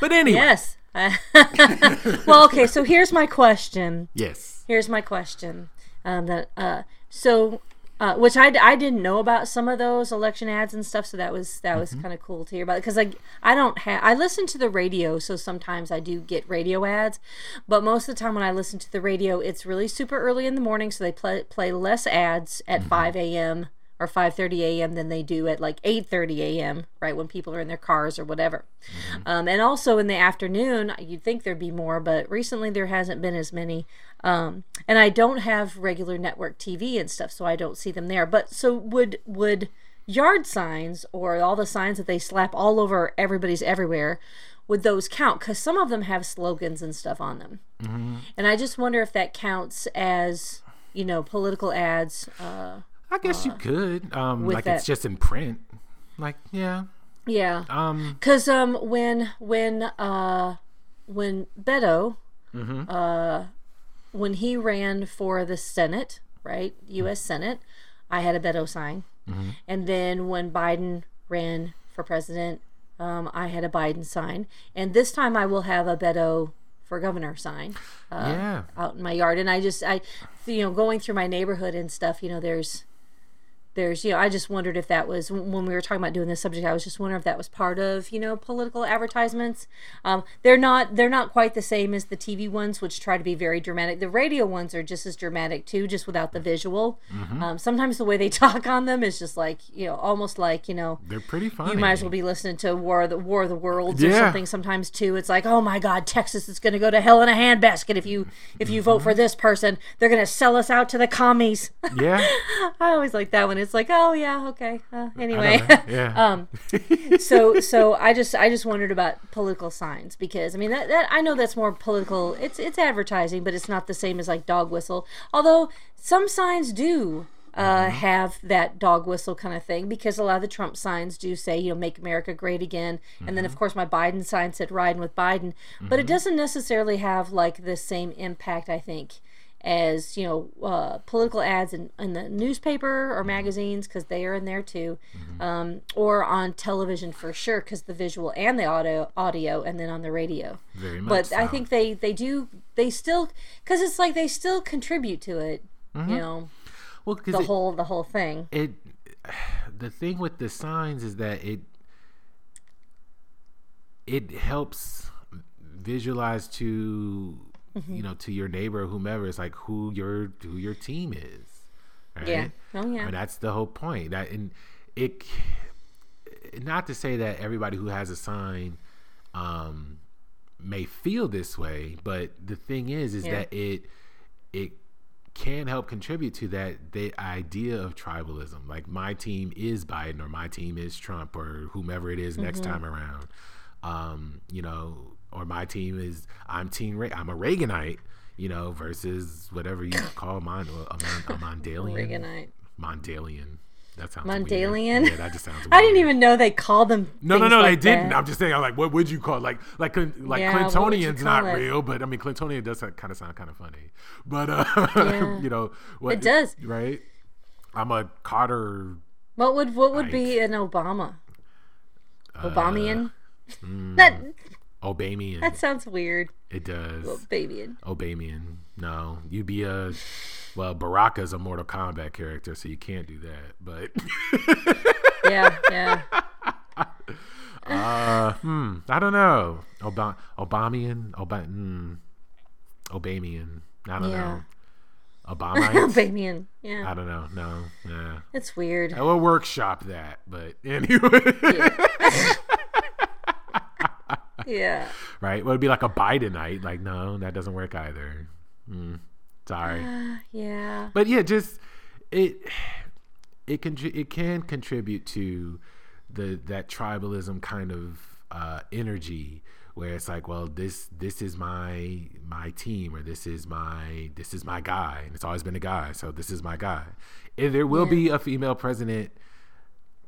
but anyway, Yes. [LAUGHS] well, okay. So here's my question. yes. Here's my question. Um, that uh, so, uh, which I, I didn't know about some of those election ads and stuff. So that was that was kind of cool to hear about because like I don't have I listen to the radio, so sometimes I do get radio ads, but most of the time when I listen to the radio, it's really super early in the morning, so they play play less ads at five a.m. or five thirty a.m. than they do at like eight thirty a.m. Right when people are in their cars or whatever. Um, and also in the afternoon, you'd think there'd be more, but recently there hasn't been as many. Um, and I don't have regular network TV and stuff, so I don't see them there. But so would would yard signs or all the signs that they slap all over everybody's everywhere? Would those count? Because some of them have slogans and stuff on them, and I just wonder if that counts as you know political ads. Uh, I guess you could. Um, like it's just in print. Like, yeah. yeah, Um, Because um, when when uh, when Beto, uh, when he ran for the Senate, right, U.S. Senate, I had a Beto sign, and then when Biden ran for president, um, I had a Biden sign, and this time I will have a Beto for governor sign yeah. out in my yard, and I just I, you know, going through my neighborhood and stuff, you know, there's there's you know i just wondered if that was when we were talking about doing this subject i was just wondering if that was part of you know political advertisements um, they're not they're not quite the same as the tv ones which try to be very dramatic the radio ones are just as dramatic too just without the visual um, sometimes the way they [LAUGHS] talk on them is just like you know almost like you know They're pretty funny. you might as well be listening to War of the War of the Worlds or something. Sometimes too, it's like, oh my God, Texas is going to go to hell in a handbasket if you if you vote for this person. They're going to sell us out to the commies. Yeah. [LAUGHS] I always like that one. It's like, oh yeah, okay. Uh, anyway. [LAUGHS] Yeah. um, so so I just I just wondered about political signs because I mean that, that I know that's more political. It's it's advertising, but it's not the same as like dog whistle. Although some signs do. Uh, have that dog whistle kind of thing because a lot of the Trump signs do say, you know, make America great again. And then, of course, my Biden sign said riding with Biden. But it doesn't necessarily have like the same impact, I think, as you know uh, political ads in, in the newspaper or magazines because they are in there too. Um, or on television for sure because the visual and the audio audio and then on the radio. Very much but i think they they do they still because it's like they still contribute to it you know well, the it, whole the whole thing. it, [SIGHS] the thing with the signs is that it, it helps visualize to, Mm-hmm. you know, to your neighbor, or whomever. It's like who your who your team is. Right? yeah oh yeah I mean, that's the whole point. That and it, not to say that everybody who has a sign, um, may feel this way, but the thing is, is Yeah. that it, it can help contribute to that the idea of tribalism. Like my team is Biden, or my team is Trump, or whomever it is next time around. Um, you know, or my team is I'm team Re- I'm a Reaganite. You know, versus whatever you [LAUGHS] call mine, a, Mon- a Mondalian. Reaganite. Mondalian. That sounds Mondalian? Weird. Yeah, that just sounds. Weird. [LAUGHS] I didn't even know they called them. No, no, no, like they didn't. I'm just saying, I'm like, what would you call it? like, like, like Yeah, what would you Clintonian's not it? real, but I mean, Clintonian does kind of sound kind of funny, but uh, Yeah. [LAUGHS] you know, what It does. right? I'm a Carter. What would what would be an Obama? Uh, Obamian? mm. that Obamian. that sounds weird. it does. Obamian. Obamian. No, you'd be a. Well, Baraka's a Mortal Kombat character, so you can't do that. But [LAUGHS] Yeah, yeah. [LAUGHS] uh, hmm, I don't know. Ob- Obamian, Ob- hmm, Obamian. I don't Yeah. know. [LAUGHS] Obama. Babian. Yeah. I don't know. No, yeah. It's weird. I will workshop that, but anyway, Yeah. Right? Well, it'd be like a Bidenite. Like, no, that doesn't work either. Mm, sorry, Yeah. but yeah, just it. It can it can contribute to the that tribalism kind of uh, energy where it's like, well, this this is my my team or this is my this is my guy, and it's always been a guy, so this is my guy. If there will Yeah. be a female president,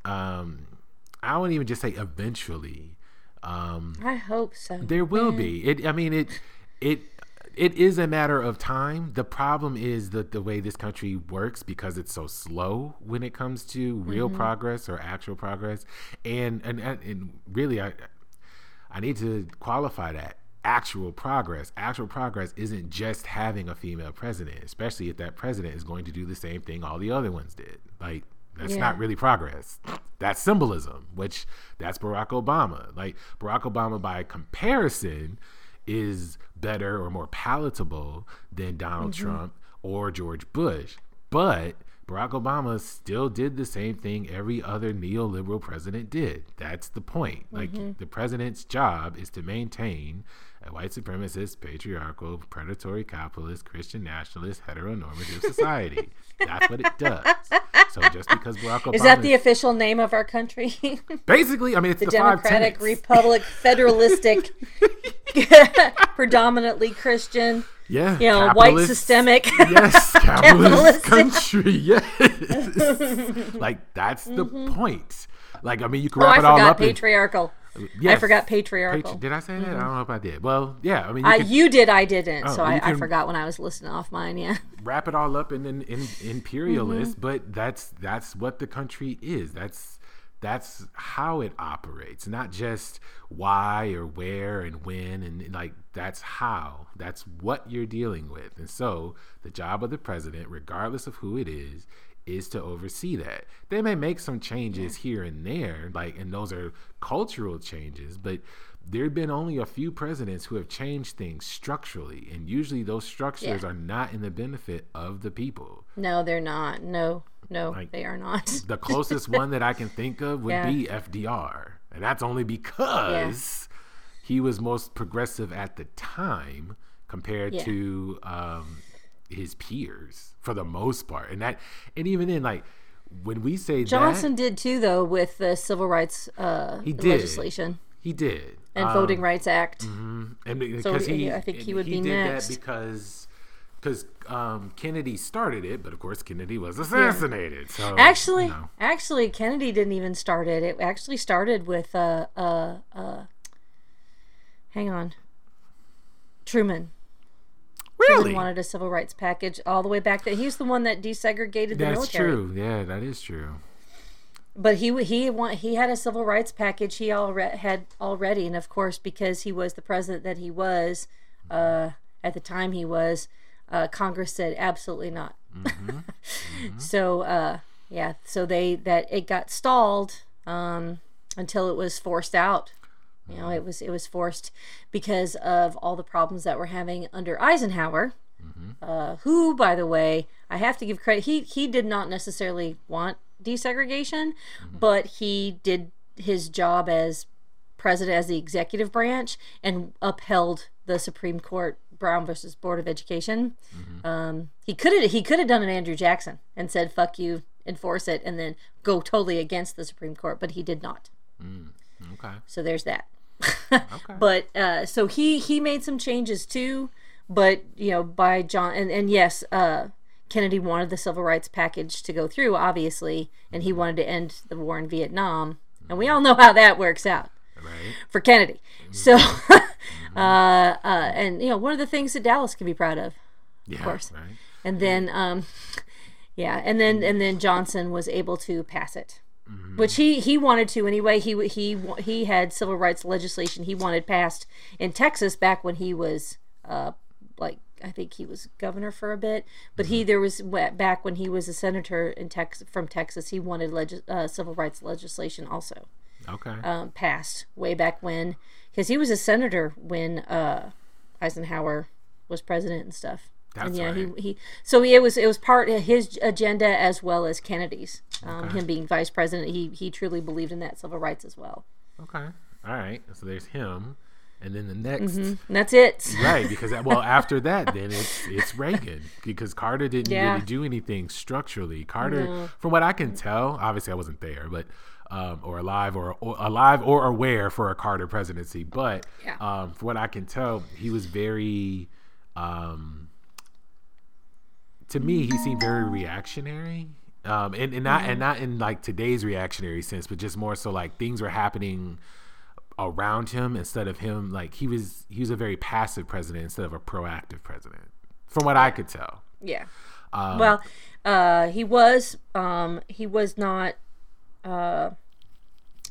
um, I won't even just say eventually. Um, I hope so. there will Yeah. be. It. I mean it. It. It is a matter of time. The problem is that the way this country works because it's so slow when it comes to real Mm-hmm. progress or actual progress, and and and, and really, I I need to qualify that actual progress. Actual progress isn't just having a female president, especially if that president is going to do the same thing all the other ones did. Like that's Yeah. not really progress. That's symbolism, which that's Barack Obama. Like Barack Obama by comparison is better or more palatable than Donald mm-hmm. Trump or George Bush. But Barack Obama still did the same thing every other neoliberal president did. That's the point. Like mm-hmm. the president's job is to maintain a white supremacist, patriarchal, predatory capitalist, Christian nationalist, heteronormative [LAUGHS] society. That's what it does. So just because Barack Obama Is that the official name of our country? [LAUGHS] basically, I mean, it's the, the Democratic. Republic, [LAUGHS] federalistic, predominantly Christian, yeah, you know, white systemic. [LAUGHS] yes, [LAUGHS] capitalist country. [LAUGHS] Yes, like that's the point. Like, I mean, you can oh, wrap I it all forgot up. in- patriarchal. I Yes. forgot Patri- patriarchal. did I say that? I don't know if I did. Well, yeah. I mean, you I, can you did, I didn't. Oh, so I, I forgot when I was listening off mine. Yeah. wrap it all up in an in, imperialist, Mm-hmm. but that's that's what the country is. That's that's how it operates, not just why or where and when and like that's how. That's what you're dealing with. And so, the job of the president, regardless of who it is, is to oversee that. They may make some changes here and there, like and those are cultural changes, but there have been only a few presidents who have changed things structurally, and usually those structures Yeah. are not in the benefit of the people. No, they're not. No, no, Like- they are not. The closest one that I can think of would [LAUGHS] Yeah. be FDR, and that's only because he was most progressive at the time compared Yeah. to um, his peers for the most part. And that, and even then, like when we say Johnson that, did too, though, with the civil rights uh, He did. legislation he did and Um, Voting Rights Act. And because So he, he- I think he would be did next. that because because um, Kennedy started it, but of course Kennedy was assassinated. So Actually, you know. actually, Kennedy didn't even start it. It actually started with uh, uh, uh, hang on, Truman. really, Truman wanted a civil rights package all the way back That he's the one that desegregated the that's military. true. Yeah, that is true. But he he want, he had a civil rights package he already had already, and of course because he was the president that he was uh, at the time he was, uh, Congress said absolutely not. [LAUGHS] so uh, yeah, so they that it got stalled um, until it was forced out. You know, it was it was forced because of all the problems that we're having under Eisenhower. Uh, who, by the way, I have to give credit. He he did not necessarily want desegregation, but he did his job as president as the executive branch and upheld the Supreme Court Brown versus Board of Education. Um, he could have he could have done an Andrew Jackson and said "fuck you," enforce it, and then go totally against the Supreme Court, but he did not. Okay. So there's that. Okay. [LAUGHS] But uh, so he he made some changes too. But you know, by John and and yes, uh, Kennedy wanted the civil rights package to go through, obviously, and he wanted to end the war in Vietnam, and we all know how that works out Right. for Kennedy. So, [LAUGHS] uh, uh, and you know, one of the things that Dallas can be proud of. Yeah. course. Right. And then, um, yeah, and then and then Johnson was able to pass it, which he he wanted to anyway. He he he had civil rights legislation he wanted passed in Texas back when he was uh like I think he was governor for a bit, but he there was back when he was a senator in Texas from Texas. He wanted legis- uh, civil rights legislation also Okay. um, passed way back when because he was a senator when uh, Eisenhower was president and stuff. That's and yeah, right. he, he so it was it was part of his agenda as well as Kennedy's. Um, Okay. Him being vice president, he he truly believed in that civil rights as well. Okay. All right. So there's him. and then the next And that's it. right [LAUGHS] because well after that then it's it's Reagan because Carter didn't Yeah. really do anything structurally. Carter, from what I can tell, obviously I wasn't there, but um, or alive or, or alive or aware for a Carter presidency, but Yeah. um, from what I can tell, he was very. Um, to me, he seemed very reactionary. Um, and, and not and not in like today's reactionary sense, but just more so like things were happening around him instead of him like he was he was a very passive president instead of a proactive president from what i could tell Yeah. Um, well, uh, he was um, he was not uh,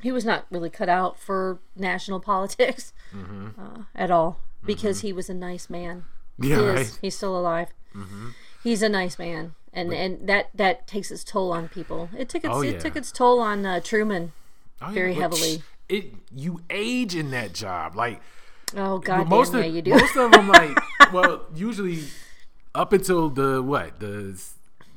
he was not really cut out for national [LAUGHS] politics Mm-hmm. uh, at all because he was a nice man. yeah He right? is. He's still alive. Mm-hmm. He's a nice man, and and that that takes its toll on people. It took its Oh, yeah. it took its toll on uh, Truman. Oh, very but heavily. it you age in that job like Oh God, most damn of yeah, you do. most of them like [LAUGHS] well usually up until the what the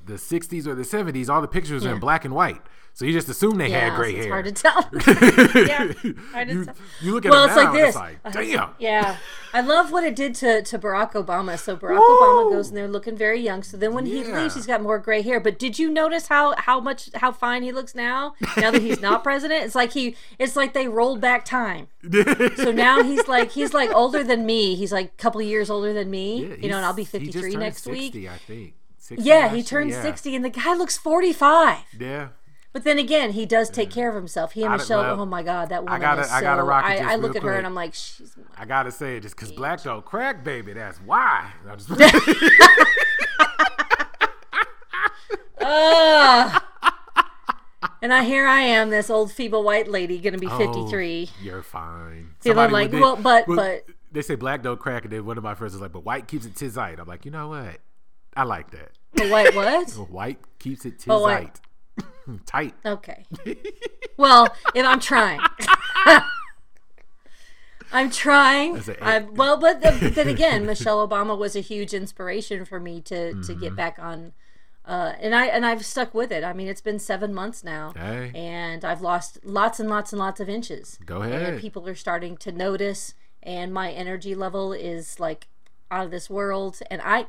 the 60s or the 70s all the pictures are in black and white so you just assume they yeah, had gray so it's hair hard to tell. [LAUGHS] yeah, hard to you, tell. you look at Well, it's now, like this. it's like damn Yeah, I love what it did to, to Barack Obama. So Barack Whoa. Obama goes in there looking very young. So then when he leaves, he's got more gray hair. But did you notice how how much how fine he looks now? Now that he's not [LAUGHS] president, it's like he it's like they rolled back time. [LAUGHS] So now he's like he's like older than me. He's like a couple years older than me. Yeah, you know, and I'll be just 53 next 60, week. I think. 60 Yeah, he turned yeah. 60, and the guy looks 45. Yeah. But then again, he does take care of himself. He and I- Michelle. well, oh my God, that woman gotta- is so. I gotta rock it I, just I look at her quick. and I'm like, she's. I gotta say it just because black don't crack, baby. That's why. Just- [LAUGHS] Ugh. and I here I am, this old feeble white lady, gonna be 53. Oh, you're fine. Feeling like, would- well, but- would- but- they say black don't crack, and then one of my friends is like, "But white keeps it tizite." I'm like, you know what? I like that. The white what? [LAUGHS] White keeps it Oh, tizite. [LAUGHS] Tight. Okay. Well, if I'm trying. [LAUGHS] I'm trying. I, well, but the, then again, [LAUGHS] Michelle Obama was a huge inspiration for me to to Mm-hmm. get back on, uh, and I and I've stuck with it. I mean, it's been seven months now, Hey. and I've lost lots and lots and lots of inches. Go and ahead. people are starting to notice, and my energy level is like out of this world. And I,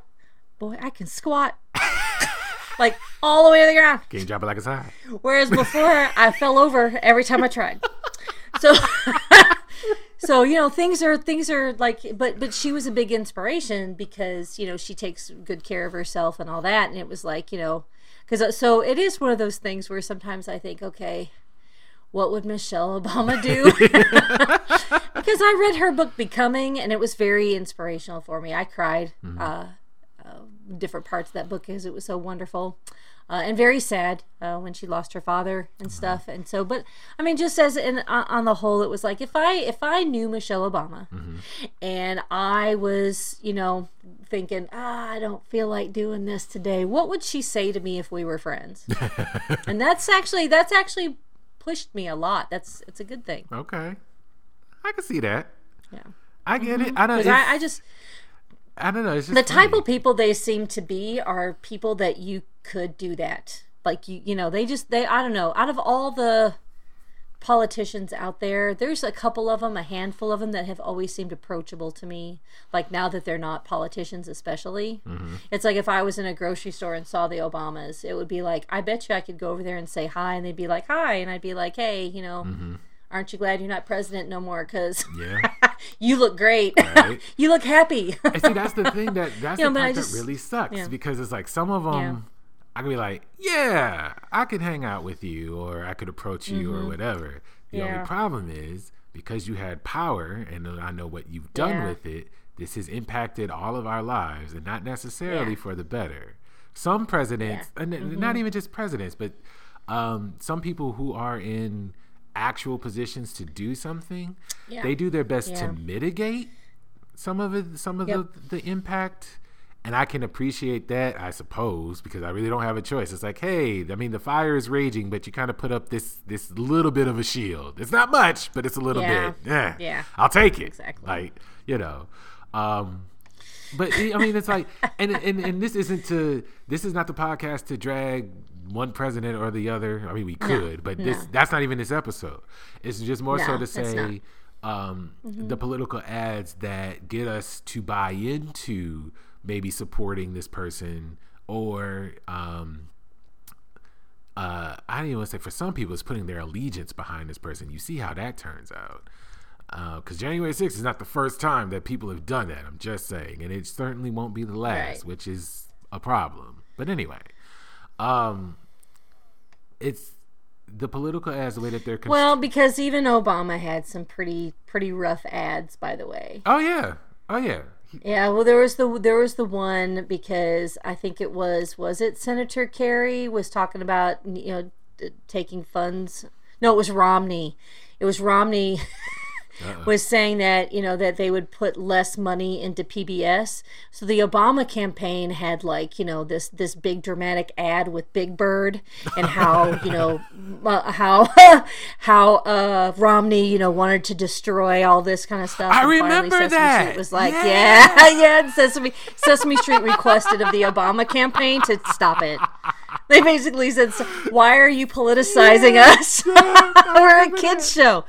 boy, I can squat like all the way to the ground. Can't drop it like it's hot. Whereas before, I [LAUGHS] fell over every time I tried. So, [LAUGHS] so you know, things are things are like, but but she was a big inspiration because you know she takes good care of herself and all that, and it was like you know, because so it is one of those things where sometimes I think, okay, what would Michelle Obama do? [LAUGHS] because I read her book Becoming, and it was very inspirational for me. I cried uh, uh, different parts of that book because it was so wonderful. Uh, and very sad uh, when she lost her father and stuff, and so. But I mean, just as in on, on the whole, it was like if I if I knew Michelle Obama, and I was you know thinking ah I don't feel like doing this today, what would she say to me if we were friends? [LAUGHS] and that's actually that's actually pushed me a lot. That's it's a good thing. Okay. I can see that. Yeah. I get it. I don't. I, I just I don't know. The type of people they seem to be are people that you could do that. Like you, you know, they just they I don't know. Out of all the politicians out there, there's a couple of them, a handful of them that have always seemed approachable to me. Like now that they're not politicians, especially, Mm-hmm. it's like if I was in a grocery store and saw the Obamas, it would be like I bet you I could go over there and say hi, and they'd be like hi, and I'd be like, hey, you know. Mm-hmm. Aren't you glad you're not president no more? Because Yeah. [LAUGHS] you look great. Right. [LAUGHS] you look happy. And see, that's the thing that [LAUGHS] that's You know, the part just- that really sucks yeah. because it's like some of them Yeah. I could be like, yeah, I could hang out with you or I could approach you or whatever. The Mm-hmm. Only problem is because you had power and I know what you've done with it. This has impacted all of our lives and not necessarily for the better. Some presidents, Yeah. Mm-hmm. and not even just presidents, but um, some people who are in actual positions to do something, Yeah. they do their best Yeah. to mitigate some of it, some of Yep. the, the impact. And I can appreciate that, I suppose, because I really don't have a choice. It's like, hey, I mean, the fire is raging, but you kind of put up this this little bit of a shield. It's not much, but it's a little Yeah. bit. Yeah, Yeah. I'll take it. Exactly. Like, you know, um, but I mean, it's like, and, and and this isn't to this is not the podcast to drag one president or the other. I mean, we could, but this that's not even this episode. It's just more so to say, um, mm-hmm. the political ads that get us to buy into maybe supporting this person or um, uh, I don't even want to say for some people it's putting their allegiance behind this person. You see how that turns out. Because uh, January 6th is not the first time that people have done that. I'm just saying, and it certainly won't be the last, right. which is a problem. But anyway, um, it's the political ads the way that they're well because even obama had some pretty pretty rough ads by the way. Oh yeah. Oh yeah. Yeah well there was the there was the one because i think it was was it senator kerry was talking about you know taking funds? No it was romney. It was romney [LAUGHS] Uh-uh. was saying that you know that they would put less money into PBS. So the Obama campaign had like you know this this big dramatic ad with Big Bird and how [LAUGHS] you know uh, how [LAUGHS] how uh, Romney you know wanted to destroy all this kind of stuff. I and remember Sesame that. Street was like yeah yeah, [LAUGHS] yeah Sesame Sesame Street requested of the Obama campaign to stop it. They basically said, "Why are you politicizing yeah, us? We're a kids show."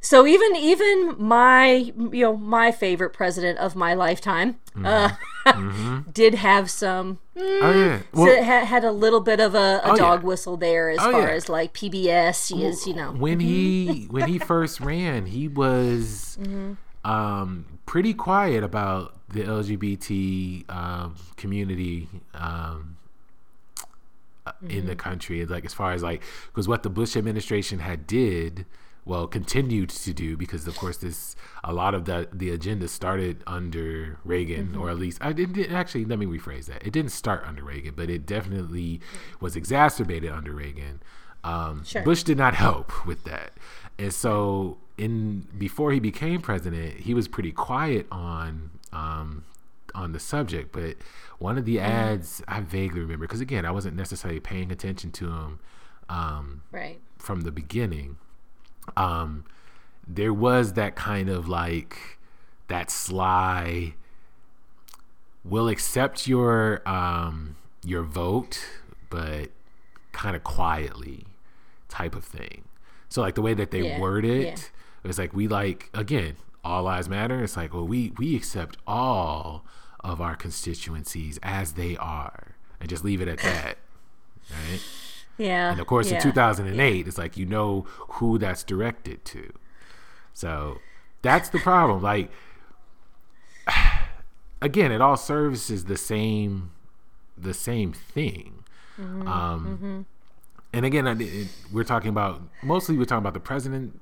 So even even my you know my favorite president of my lifetime mm-hmm. Uh, mm-hmm. [LAUGHS] did have some. Mm, oh yeah, well, so had, had a little bit of a, a oh, dog yeah. whistle there as oh, far yeah. as like PBS is. You know, when he mm-hmm. when he first ran, he was [LAUGHS] mm-hmm. um, pretty quiet about the LGBT um, community. Um, in the mm-hmm. country like as far as like because what the bush administration had did well continued to do because of course this a lot of the the agenda started under Reagan mm-hmm. or at least I didn't actually let me rephrase that it didn't start under Reagan but it definitely was exacerbated under Reagan um, sure. Bush did not help with that and so in before he became president he was pretty quiet on um, on the subject but one of the mm-hmm. ads I vaguely remember because again I wasn't necessarily paying attention to him um, right from the beginning um, there was that kind of like that sly will accept your um your vote but kind of quietly type of thing. So like the way that they yeah, word it yeah. it's like we like again all lives matter. It's like well we we accept all of our constituencies as they are and just leave it at that [LAUGHS] right yeah. And of course, yeah, in 2008, yeah. it's like you know who that's directed to. So that's the problem. Like, [SIGHS] again, it all services the same, the same thing. Mm-hmm, um, mm-hmm. And again, it, we're talking about mostly we're talking about the president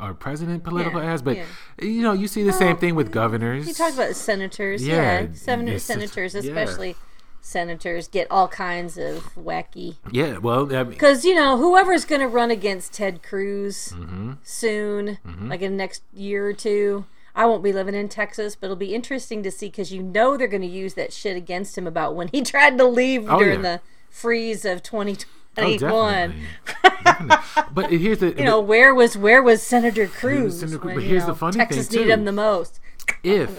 our uh, president political yeah, ads, but yeah. you know, you see the well, same thing with governors. You talk about senators, yeah, yeah. Seven, senators especially senators get all kinds of wacky. Yeah, well, because you know whoever's going to run against Ted Cruz mm-hmm. soon, mm-hmm. like in the next year or two. I won't be living in Texas, but it'll be interesting to see because you know they're going to use that shit against him about when he [LAUGHS] tried to leave oh, during yeah. the freeze of 2021. Oh, [LAUGHS] but here's the you know where was where was Senator Cruz? Senator, when, but here's know, the funny Texas thing Texas needed him the most if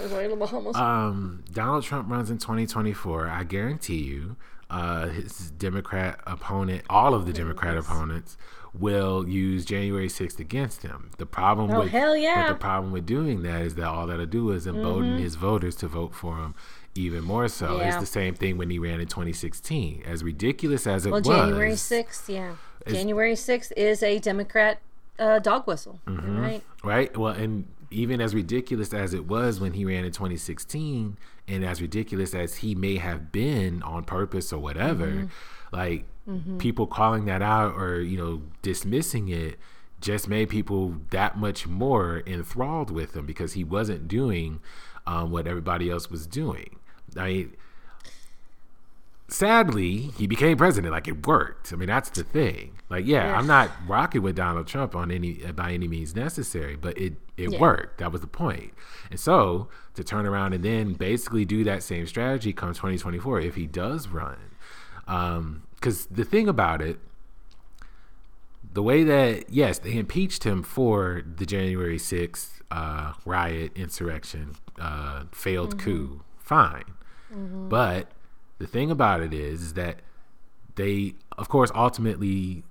um, Donald Trump runs in 2024, I guarantee you, uh, his Democrat opponent, all of the Democrat opponents, will use January 6th against him. The problem oh, with hell yeah. the problem with doing that is that all that'll do is embolden mm-hmm. his voters to vote for him even more so. Yeah. It's the same thing when he ran in 2016. As ridiculous as it well, was. January 6th, yeah. January 6th is a Democrat uh, dog whistle. Mm-hmm. Right. Right. Well, and even as ridiculous as it was when he ran in 2016 and as ridiculous as he may have been on purpose or whatever mm-hmm. like mm-hmm. people calling that out or you know dismissing it just made people that much more enthralled with him because he wasn't doing um, what everybody else was doing i mean sadly, he became president. Like it worked. I mean, that's the thing. Like, yeah, yeah. I'm not rocking with Donald Trump on any by any means necessary, but it it yeah. worked. That was the point. And so to turn around and then basically do that same strategy come 2024 if he does run, because um, the thing about it. The way that yes, they impeached him for the January 6th uh, riot, insurrection, uh, failed mm-hmm. coup, fine, mm-hmm. but the thing about it is, is that they, of course, ultimately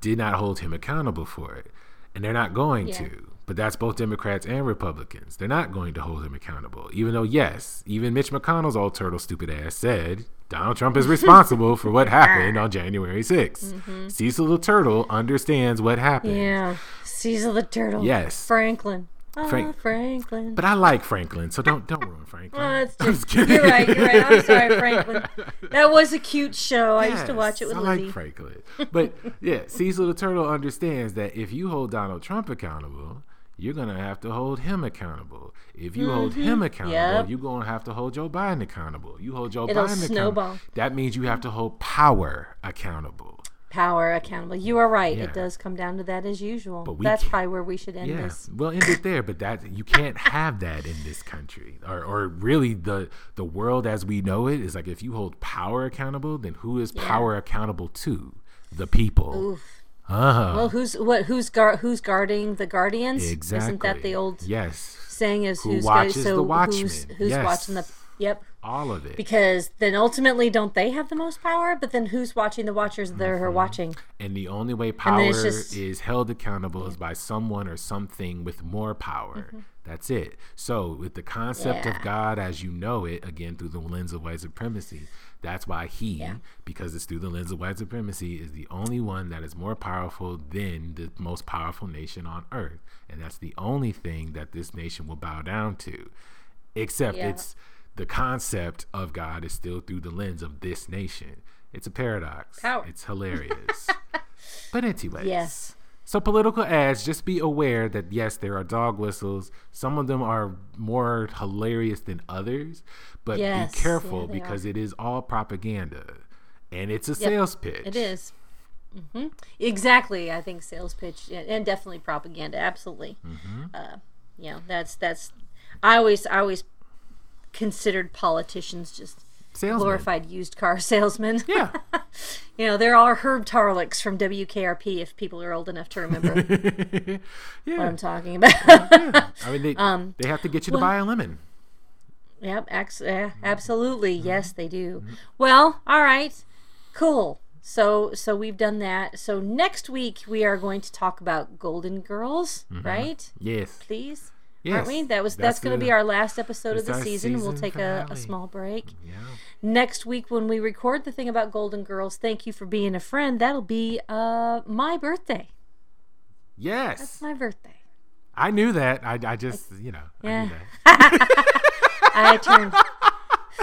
did not hold him accountable for it, and they're not going yeah. to But that's both Democrats and Republicans. They're not going to hold him accountable. Even though, yes, even Mitch McConnell's old turtle stupid ass said Donald Trump is responsible for what happened on January 6th. Mm-hmm. Cecil the turtle understands what happened. Yeah. Cecil the turtle. Yes. Franklin. Oh, Frank- Franklin. But I like Franklin, so don't don't ruin Franklin. Oh, that's [LAUGHS] just, just kidding. you're right. You're right. I'm sorry, [LAUGHS] Franklin. That was a cute show. I used to watch it with I Lizzie. like Franklin. But yeah, Cecil the Turtle understands that if you hold Donald Trump accountable, you're gonna have to hold him accountable. If you hold him accountable, Mm-hmm. Yep. you're gonna have to hold Joe Biden accountable. You hold Joe It'll Biden snowball. accountable. That means you have to hold power accountable. Power accountable. You are right. Yeah. It does come down to that as usual. we That's probably where we should end Yeah, this. well, end it there. But that you can't have that in this country, or or really the the world as we know it is like if you hold power accountable, then who is power accountable to? The people. Oof. Uh-huh. Well, who's what? Who's guard? Who's guarding the guardians? Exactly. Isn't that the old Yes, saying? Is Who who's watches so the who's watchmen? who's Yes. watching the? Yep. all of it. Because then ultimately, don't they have the most power? But then who's watching the watchers that Mm-hmm. are watching? and the only way power just- is held accountable is by someone or something with more power. That's it. So, with the concept Mm-hmm. Yeah. of God as you know it, again through the lens of white supremacy, that's why he, Yeah. because it's through the lens of white supremacy, is the only one that is more powerful than the most powerful nation on earth. And that's the only thing that this nation will bow down to. Except Yeah. it's the concept of God is still through the lens of this nation. It's a paradox. Power. It's hilarious. [LAUGHS] but anyways. Yes. So political ads, just be aware that yes, there are dog whistles. Some of them are more hilarious than others, but Yes, be careful yeah, because it is all propaganda, and it's a sales pitch. It is. hmm Exactly. I think sales pitch and and definitely propaganda. Absolutely. Mm-hmm. Uh, you know, that's that's. I always I always considered politicians just Salesman. glorified used car [LAUGHS] salesmen. Yeah. [LAUGHS] you know, there are Herb Tarlek from WKRP if people are old enough to remember [LAUGHS] what. I'm talking about. I mean, they Um, they have to get you to buy a lemon. Yep, ex- yeah, absolutely. Mm-hmm. Yes, they do. Well, all right, cool. So, so we've done that. So next week we are going to talk about Golden Girls, right? Yes. Please, Mm-hmm. Yes. aren't we? That was that's, That's going to be our last episode of the our season. We'll take a, a small break. Yeah. Next week when we record the thing about Golden Girls, thank you for being a friend. That'll be uh my birthday. Yes. It's my birthday. I knew that. I, I just, you know, I Yeah. knew that. [LAUGHS] I turned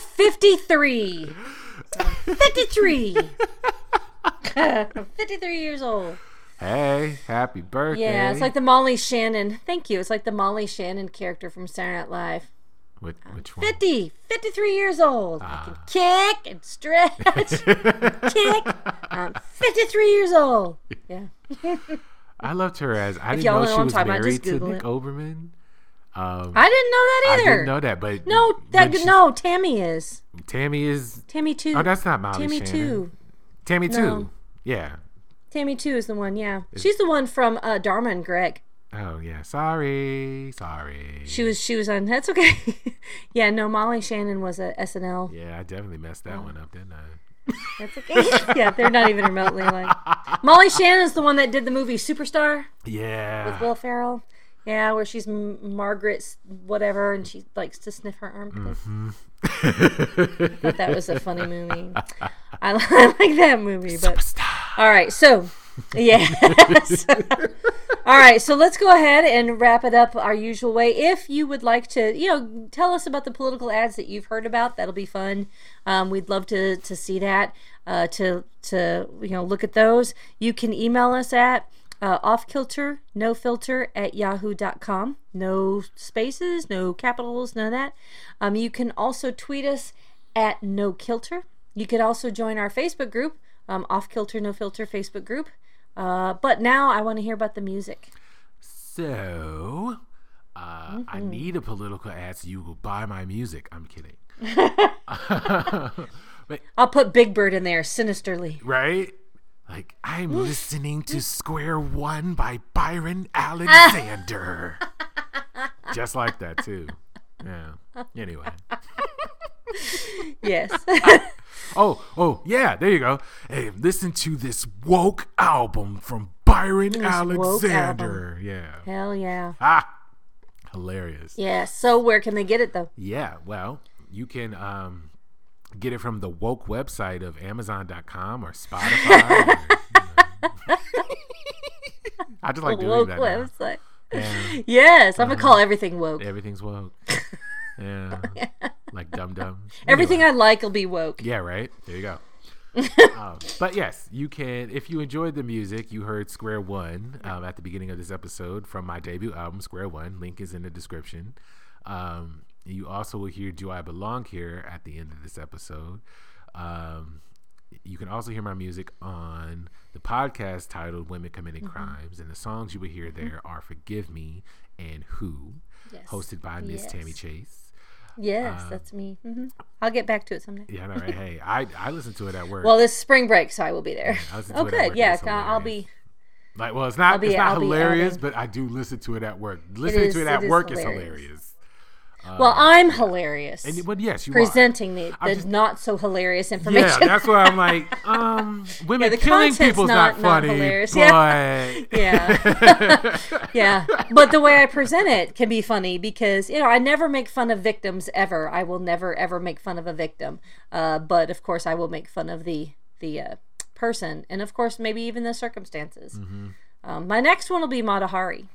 53. [LAUGHS] 53. [LAUGHS] 53 years old. Hey, happy birthday. Yeah, it's like the Molly Shannon. Thank you. It's like the Molly Shannon character from Saturday Night Live. Which, which one? 50, 53 years old. I Ah. can kick and stretch, [LAUGHS] kick. I'm 53 years old. Yeah. I loved her as I didn't y'all know she was talking married to Nick it. Offerman. Um, I didn't know that either. I didn't know that, but No, that she- no, Tammy is. Tammy is. Tammy 2. Oh, that's not Molly Tammy Shannon. 2. Tammy No. too. Yeah. Tammy 2 is the one, yeah. She's the one from uh, Dharma and Greg. Oh yeah. Sorry. Sorry. She was she was on that's okay. [LAUGHS] yeah, no, Molly Shannon was at SNL. Yeah, I definitely messed that one up, didn't I? [LAUGHS] That's okay. [LAUGHS] yeah, they're not even remotely like Molly Shannon's the one that did the movie Superstar Yeah. with Will Ferrell. Yeah, where she's M- Margaret's whatever, and she likes to sniff her armpits. [LAUGHS] Thought that was a funny movie. I, [LAUGHS] I like that movie, but all right. So, yes. [LAUGHS] all right. So let's go ahead and wrap it up our usual way. If you would like to, you know, tell us about the political ads that you've heard about, that'll be fun. Um, we'd love to to see that. Uh, to to you know look at those. You can email us at uh, off kilter no filter at yahoo.com no spaces no capitals none of that um, you can also tweet us at no kilter you could also join our facebook group um, off kilter no filter facebook group uh, but now i want to hear about the music So, uh, Mm-hmm. I need a political ad so you will buy my music. I'm kidding. [LAUGHS] [LAUGHS] but i'll put big bird in there sinisterly right? Like I'm listening to Square One by Byron [LAUGHS] Alexander. Just like that too. Yeah. Anyway. yes [LAUGHS] Oh, oh, yeah, there you go. Hey, listen to this woke album from Byron Byron Woke album. Alexander. Yeah. Hell yeah. Ah, hilarious. Yeah. So where can they get it though? Yeah, well, you can um, get it from the woke website of Amazon.com or Spotify. or, know. [LAUGHS] I just like doing woke that. website. Yeah, [LAUGHS] Yes, I'm gonna call everything woke. everything's woke. [LAUGHS] Yeah, like dum dum. Everything I like will be woke. Yeah, right. There you go. um, but yes, you can. If you enjoyed the music, you heard Square One um, at the beginning of this episode from my debut album, Square One. Link is in the description. Um, you also will hear "Do I Belong Here" at the end of this episode. Um, you can also hear my music on the podcast titled "Women Committing Mm-hmm. Crimes," and the songs you will hear there are "Forgive Me" and "Who," Yes. hosted by Miss Yes. Tammy Chase. Yes, Um, that's me. hmm I'll get back to it someday. Yeah, I right? [LAUGHS] hey, I I listen to it at work. Well, this spring break, so I will be there. To Oh, good. Yeah, I'll be. Like, well, it's not it's not I'll hilarious, but I do listen to it at work. Listening is- to it it at is work is hilarious. hilarious. Well, I'm hilarious. And but yes, you presenting the, I'm the just- not so hilarious are. information. Yeah, that's why I'm like, [LAUGHS] um, women the killing people's not, not- not funny, hilarious. but Yeah. [LAUGHS] [LAUGHS] yeah, but the way I present it can be funny because you know I never make fun of victims ever. I will never ever make fun of a victim. Uh, but of course, I will make fun of the the uh, person, and of course, maybe even the circumstances. Mm-hmm. Um, my next one will be Mata Hari,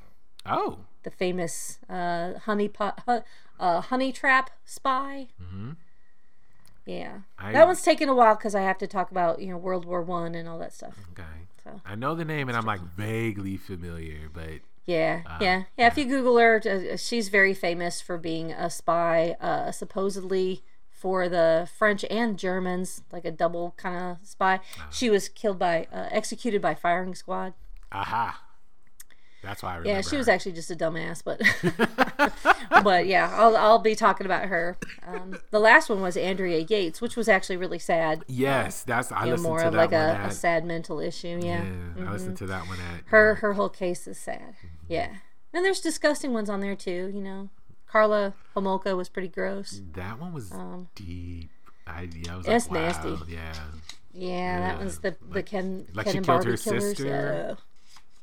oh, the famous uh, honey pot, hu- uh, honey trap spy. Yeah, Mm-hmm. I- that one's taken a while because I have to talk about you know World War One and all that stuff. okay. So. I know the name, and I'm like vaguely familiar, but Yeah, Uh, yeah, yeah. If you Google her, uh, she's very famous for being a spy, uh, supposedly for the French and Germans, like a double kind of spy. Uh-huh. She was killed by, uh, executed by firing squad. aha, that's why I remember. Yeah, she was actually just a dumbass, but [LAUGHS] but yeah, I'll I'll be talking about her. Um, the last one was Andrea Yates, which was actually really sad. Yes, that's I You know, listened more to of that like one a, at. a sad mental issue. Yeah. yeah, I listened to that one at her her whole case is sad. Yeah, and there's disgusting ones on there too. You know, Karla Homolka was pretty gross. That one was deep. I yeah, I was Um, It's like, wow, nasty. Yeah. Yeah, that one's the the Ken like Ken she killed Barbie her killers. sister? Yeah.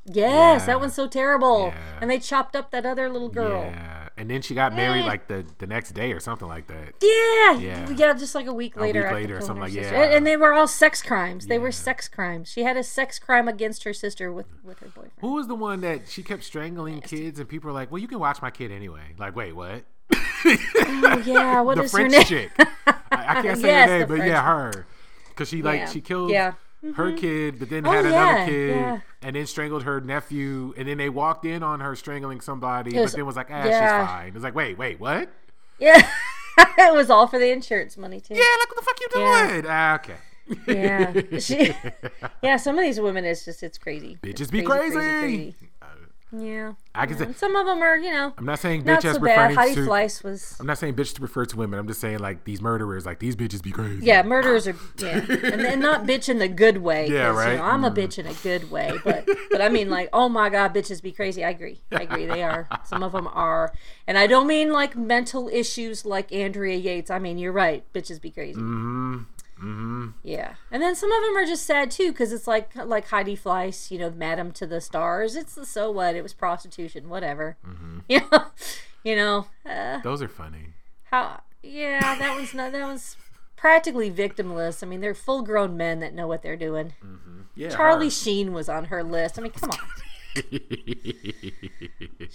Yes, Yeah. that one's so terrible. Yeah. And they chopped up that other little girl. Yeah, and then she got married Eh. like the the next day or something like that. Yeah, Yeah. yeah, just like a week later. A week later or something like- sister. yeah. And, and they were all sex crimes. They were sex crimes. She had a sex crime against her sister with with her boyfriend. Who was the one that she kept strangling kids and people were like, "Well, you can watch my kid anyway." Like, wait, what? Oh, yeah, [LAUGHS] what the is her French name? chick. I, I can't [LAUGHS] say Yes, her name, but yeah, her. Because she like Yeah. she killed Yeah. Her kid, but then Oh, had yeah, another kid, yeah. and then strangled her nephew, and then they walked in on her strangling somebody, was- but then was like, "Ah, yeah. she's fine." It was like, "Wait, wait, what?" Yeah, [LAUGHS] it was all for the insurance money too. Yeah, like what the fuck you Yeah. doing? Ah, okay. Yeah. [LAUGHS] She, yeah, some of these women, it's just, it's crazy. Bitches It's be crazy. Yeah. I can yeah. say And some of them are, you know, I'm not saying not bitch as so referring Heidi to. Fleiss was. I'm not saying bitch to refer to women. I'm just saying like these murderers, like these bitches be crazy. Yeah, murderers are, yeah, and, and not bitch in the good way. Yeah, right. You know, I'm a bitch in a good way, but but I mean like, oh my god, bitches be crazy. I agree. I agree. They are. Some of them are, and I don't mean like mental issues like Andrea Yates. I mean, you're right. Bitches be crazy. Mm-hmm. Mm-hmm. Yeah, and then some of them are just sad too, because it's like like Heidi Fleiss, you know, Madam to the Stars. It's the so what? It was prostitution, whatever. Mm-hmm. [LAUGHS] You know, you know uh, Those are funny. how? Yeah, that one's not. That one's practically victimless. I mean, they're full grown men that know what they're doing. Yeah. Charlie Sheen was on her list. I mean, come on, [LAUGHS]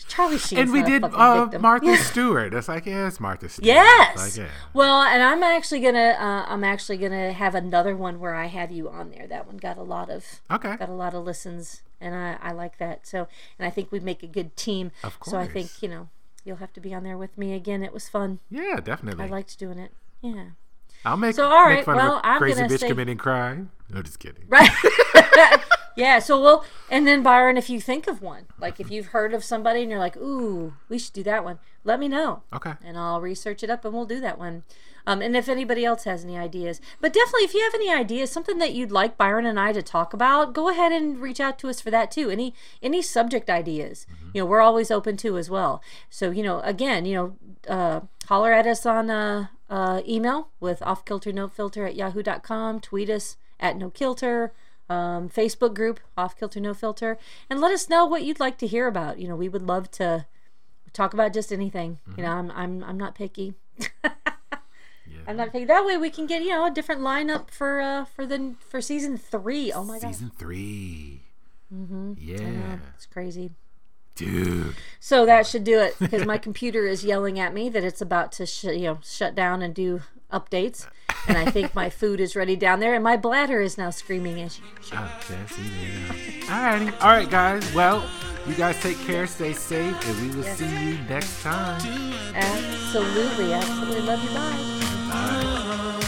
Charlie Sheen. and we did uh, Martha [LAUGHS] Stewart. That's like, yeah, it's Martha Stewart. Yes. Like, yeah. Well, and I'm actually gonna uh, I'm actually gonna have another one where I have you on there. That one got a lot of Okay. got a lot of listens, and I, I like that. So, and I think we make a good team. Of course. So I think you know you'll have to be on there with me again. It was fun. Yeah, definitely. I liked doing it. Yeah. I'll make, So, all right. make fun well, of a I'm crazy bitch say- committing crime. No, just kidding. Right. [LAUGHS] yeah. So we'll and then Byron, if you think of one, like if you've heard of somebody and you're like, ooh, we should do that one, let me know. Okay. and I'll research it up and we'll do that one. Um, and if anybody else has any ideas, but definitely if you have any ideas, something that you'd like Byron and I to talk about, go ahead and reach out to us for that too. Any any subject ideas, you know, we're always open to as well. So you know, again, you know, uh, holler at us on uh, uh, email with filter at yahoo.com. Tweet us at no kilter. Um, Facebook group, Off Kilter No Filter, and let us know what you'd like to hear about. You know, we would love to talk about just anything. Mm-hmm. You know, I'm I'm I'm not picky. [LAUGHS] yeah. I'm not picky. That way we can get you know a different lineup for uh for the for season three. Oh my god, season three. Mm-hmm. Yeah, it's crazy. Dude. So that should do it because my [LAUGHS] computer is yelling at me that it's about to sh- you know shut down and do updates, and I think my food is ready down there, and my bladder is now screaming as you. There. Alrighty, all right, guys. Well, you guys take care, stay safe, and we will yes. see you next time. Absolutely, absolutely. Love you. Bye. Bye.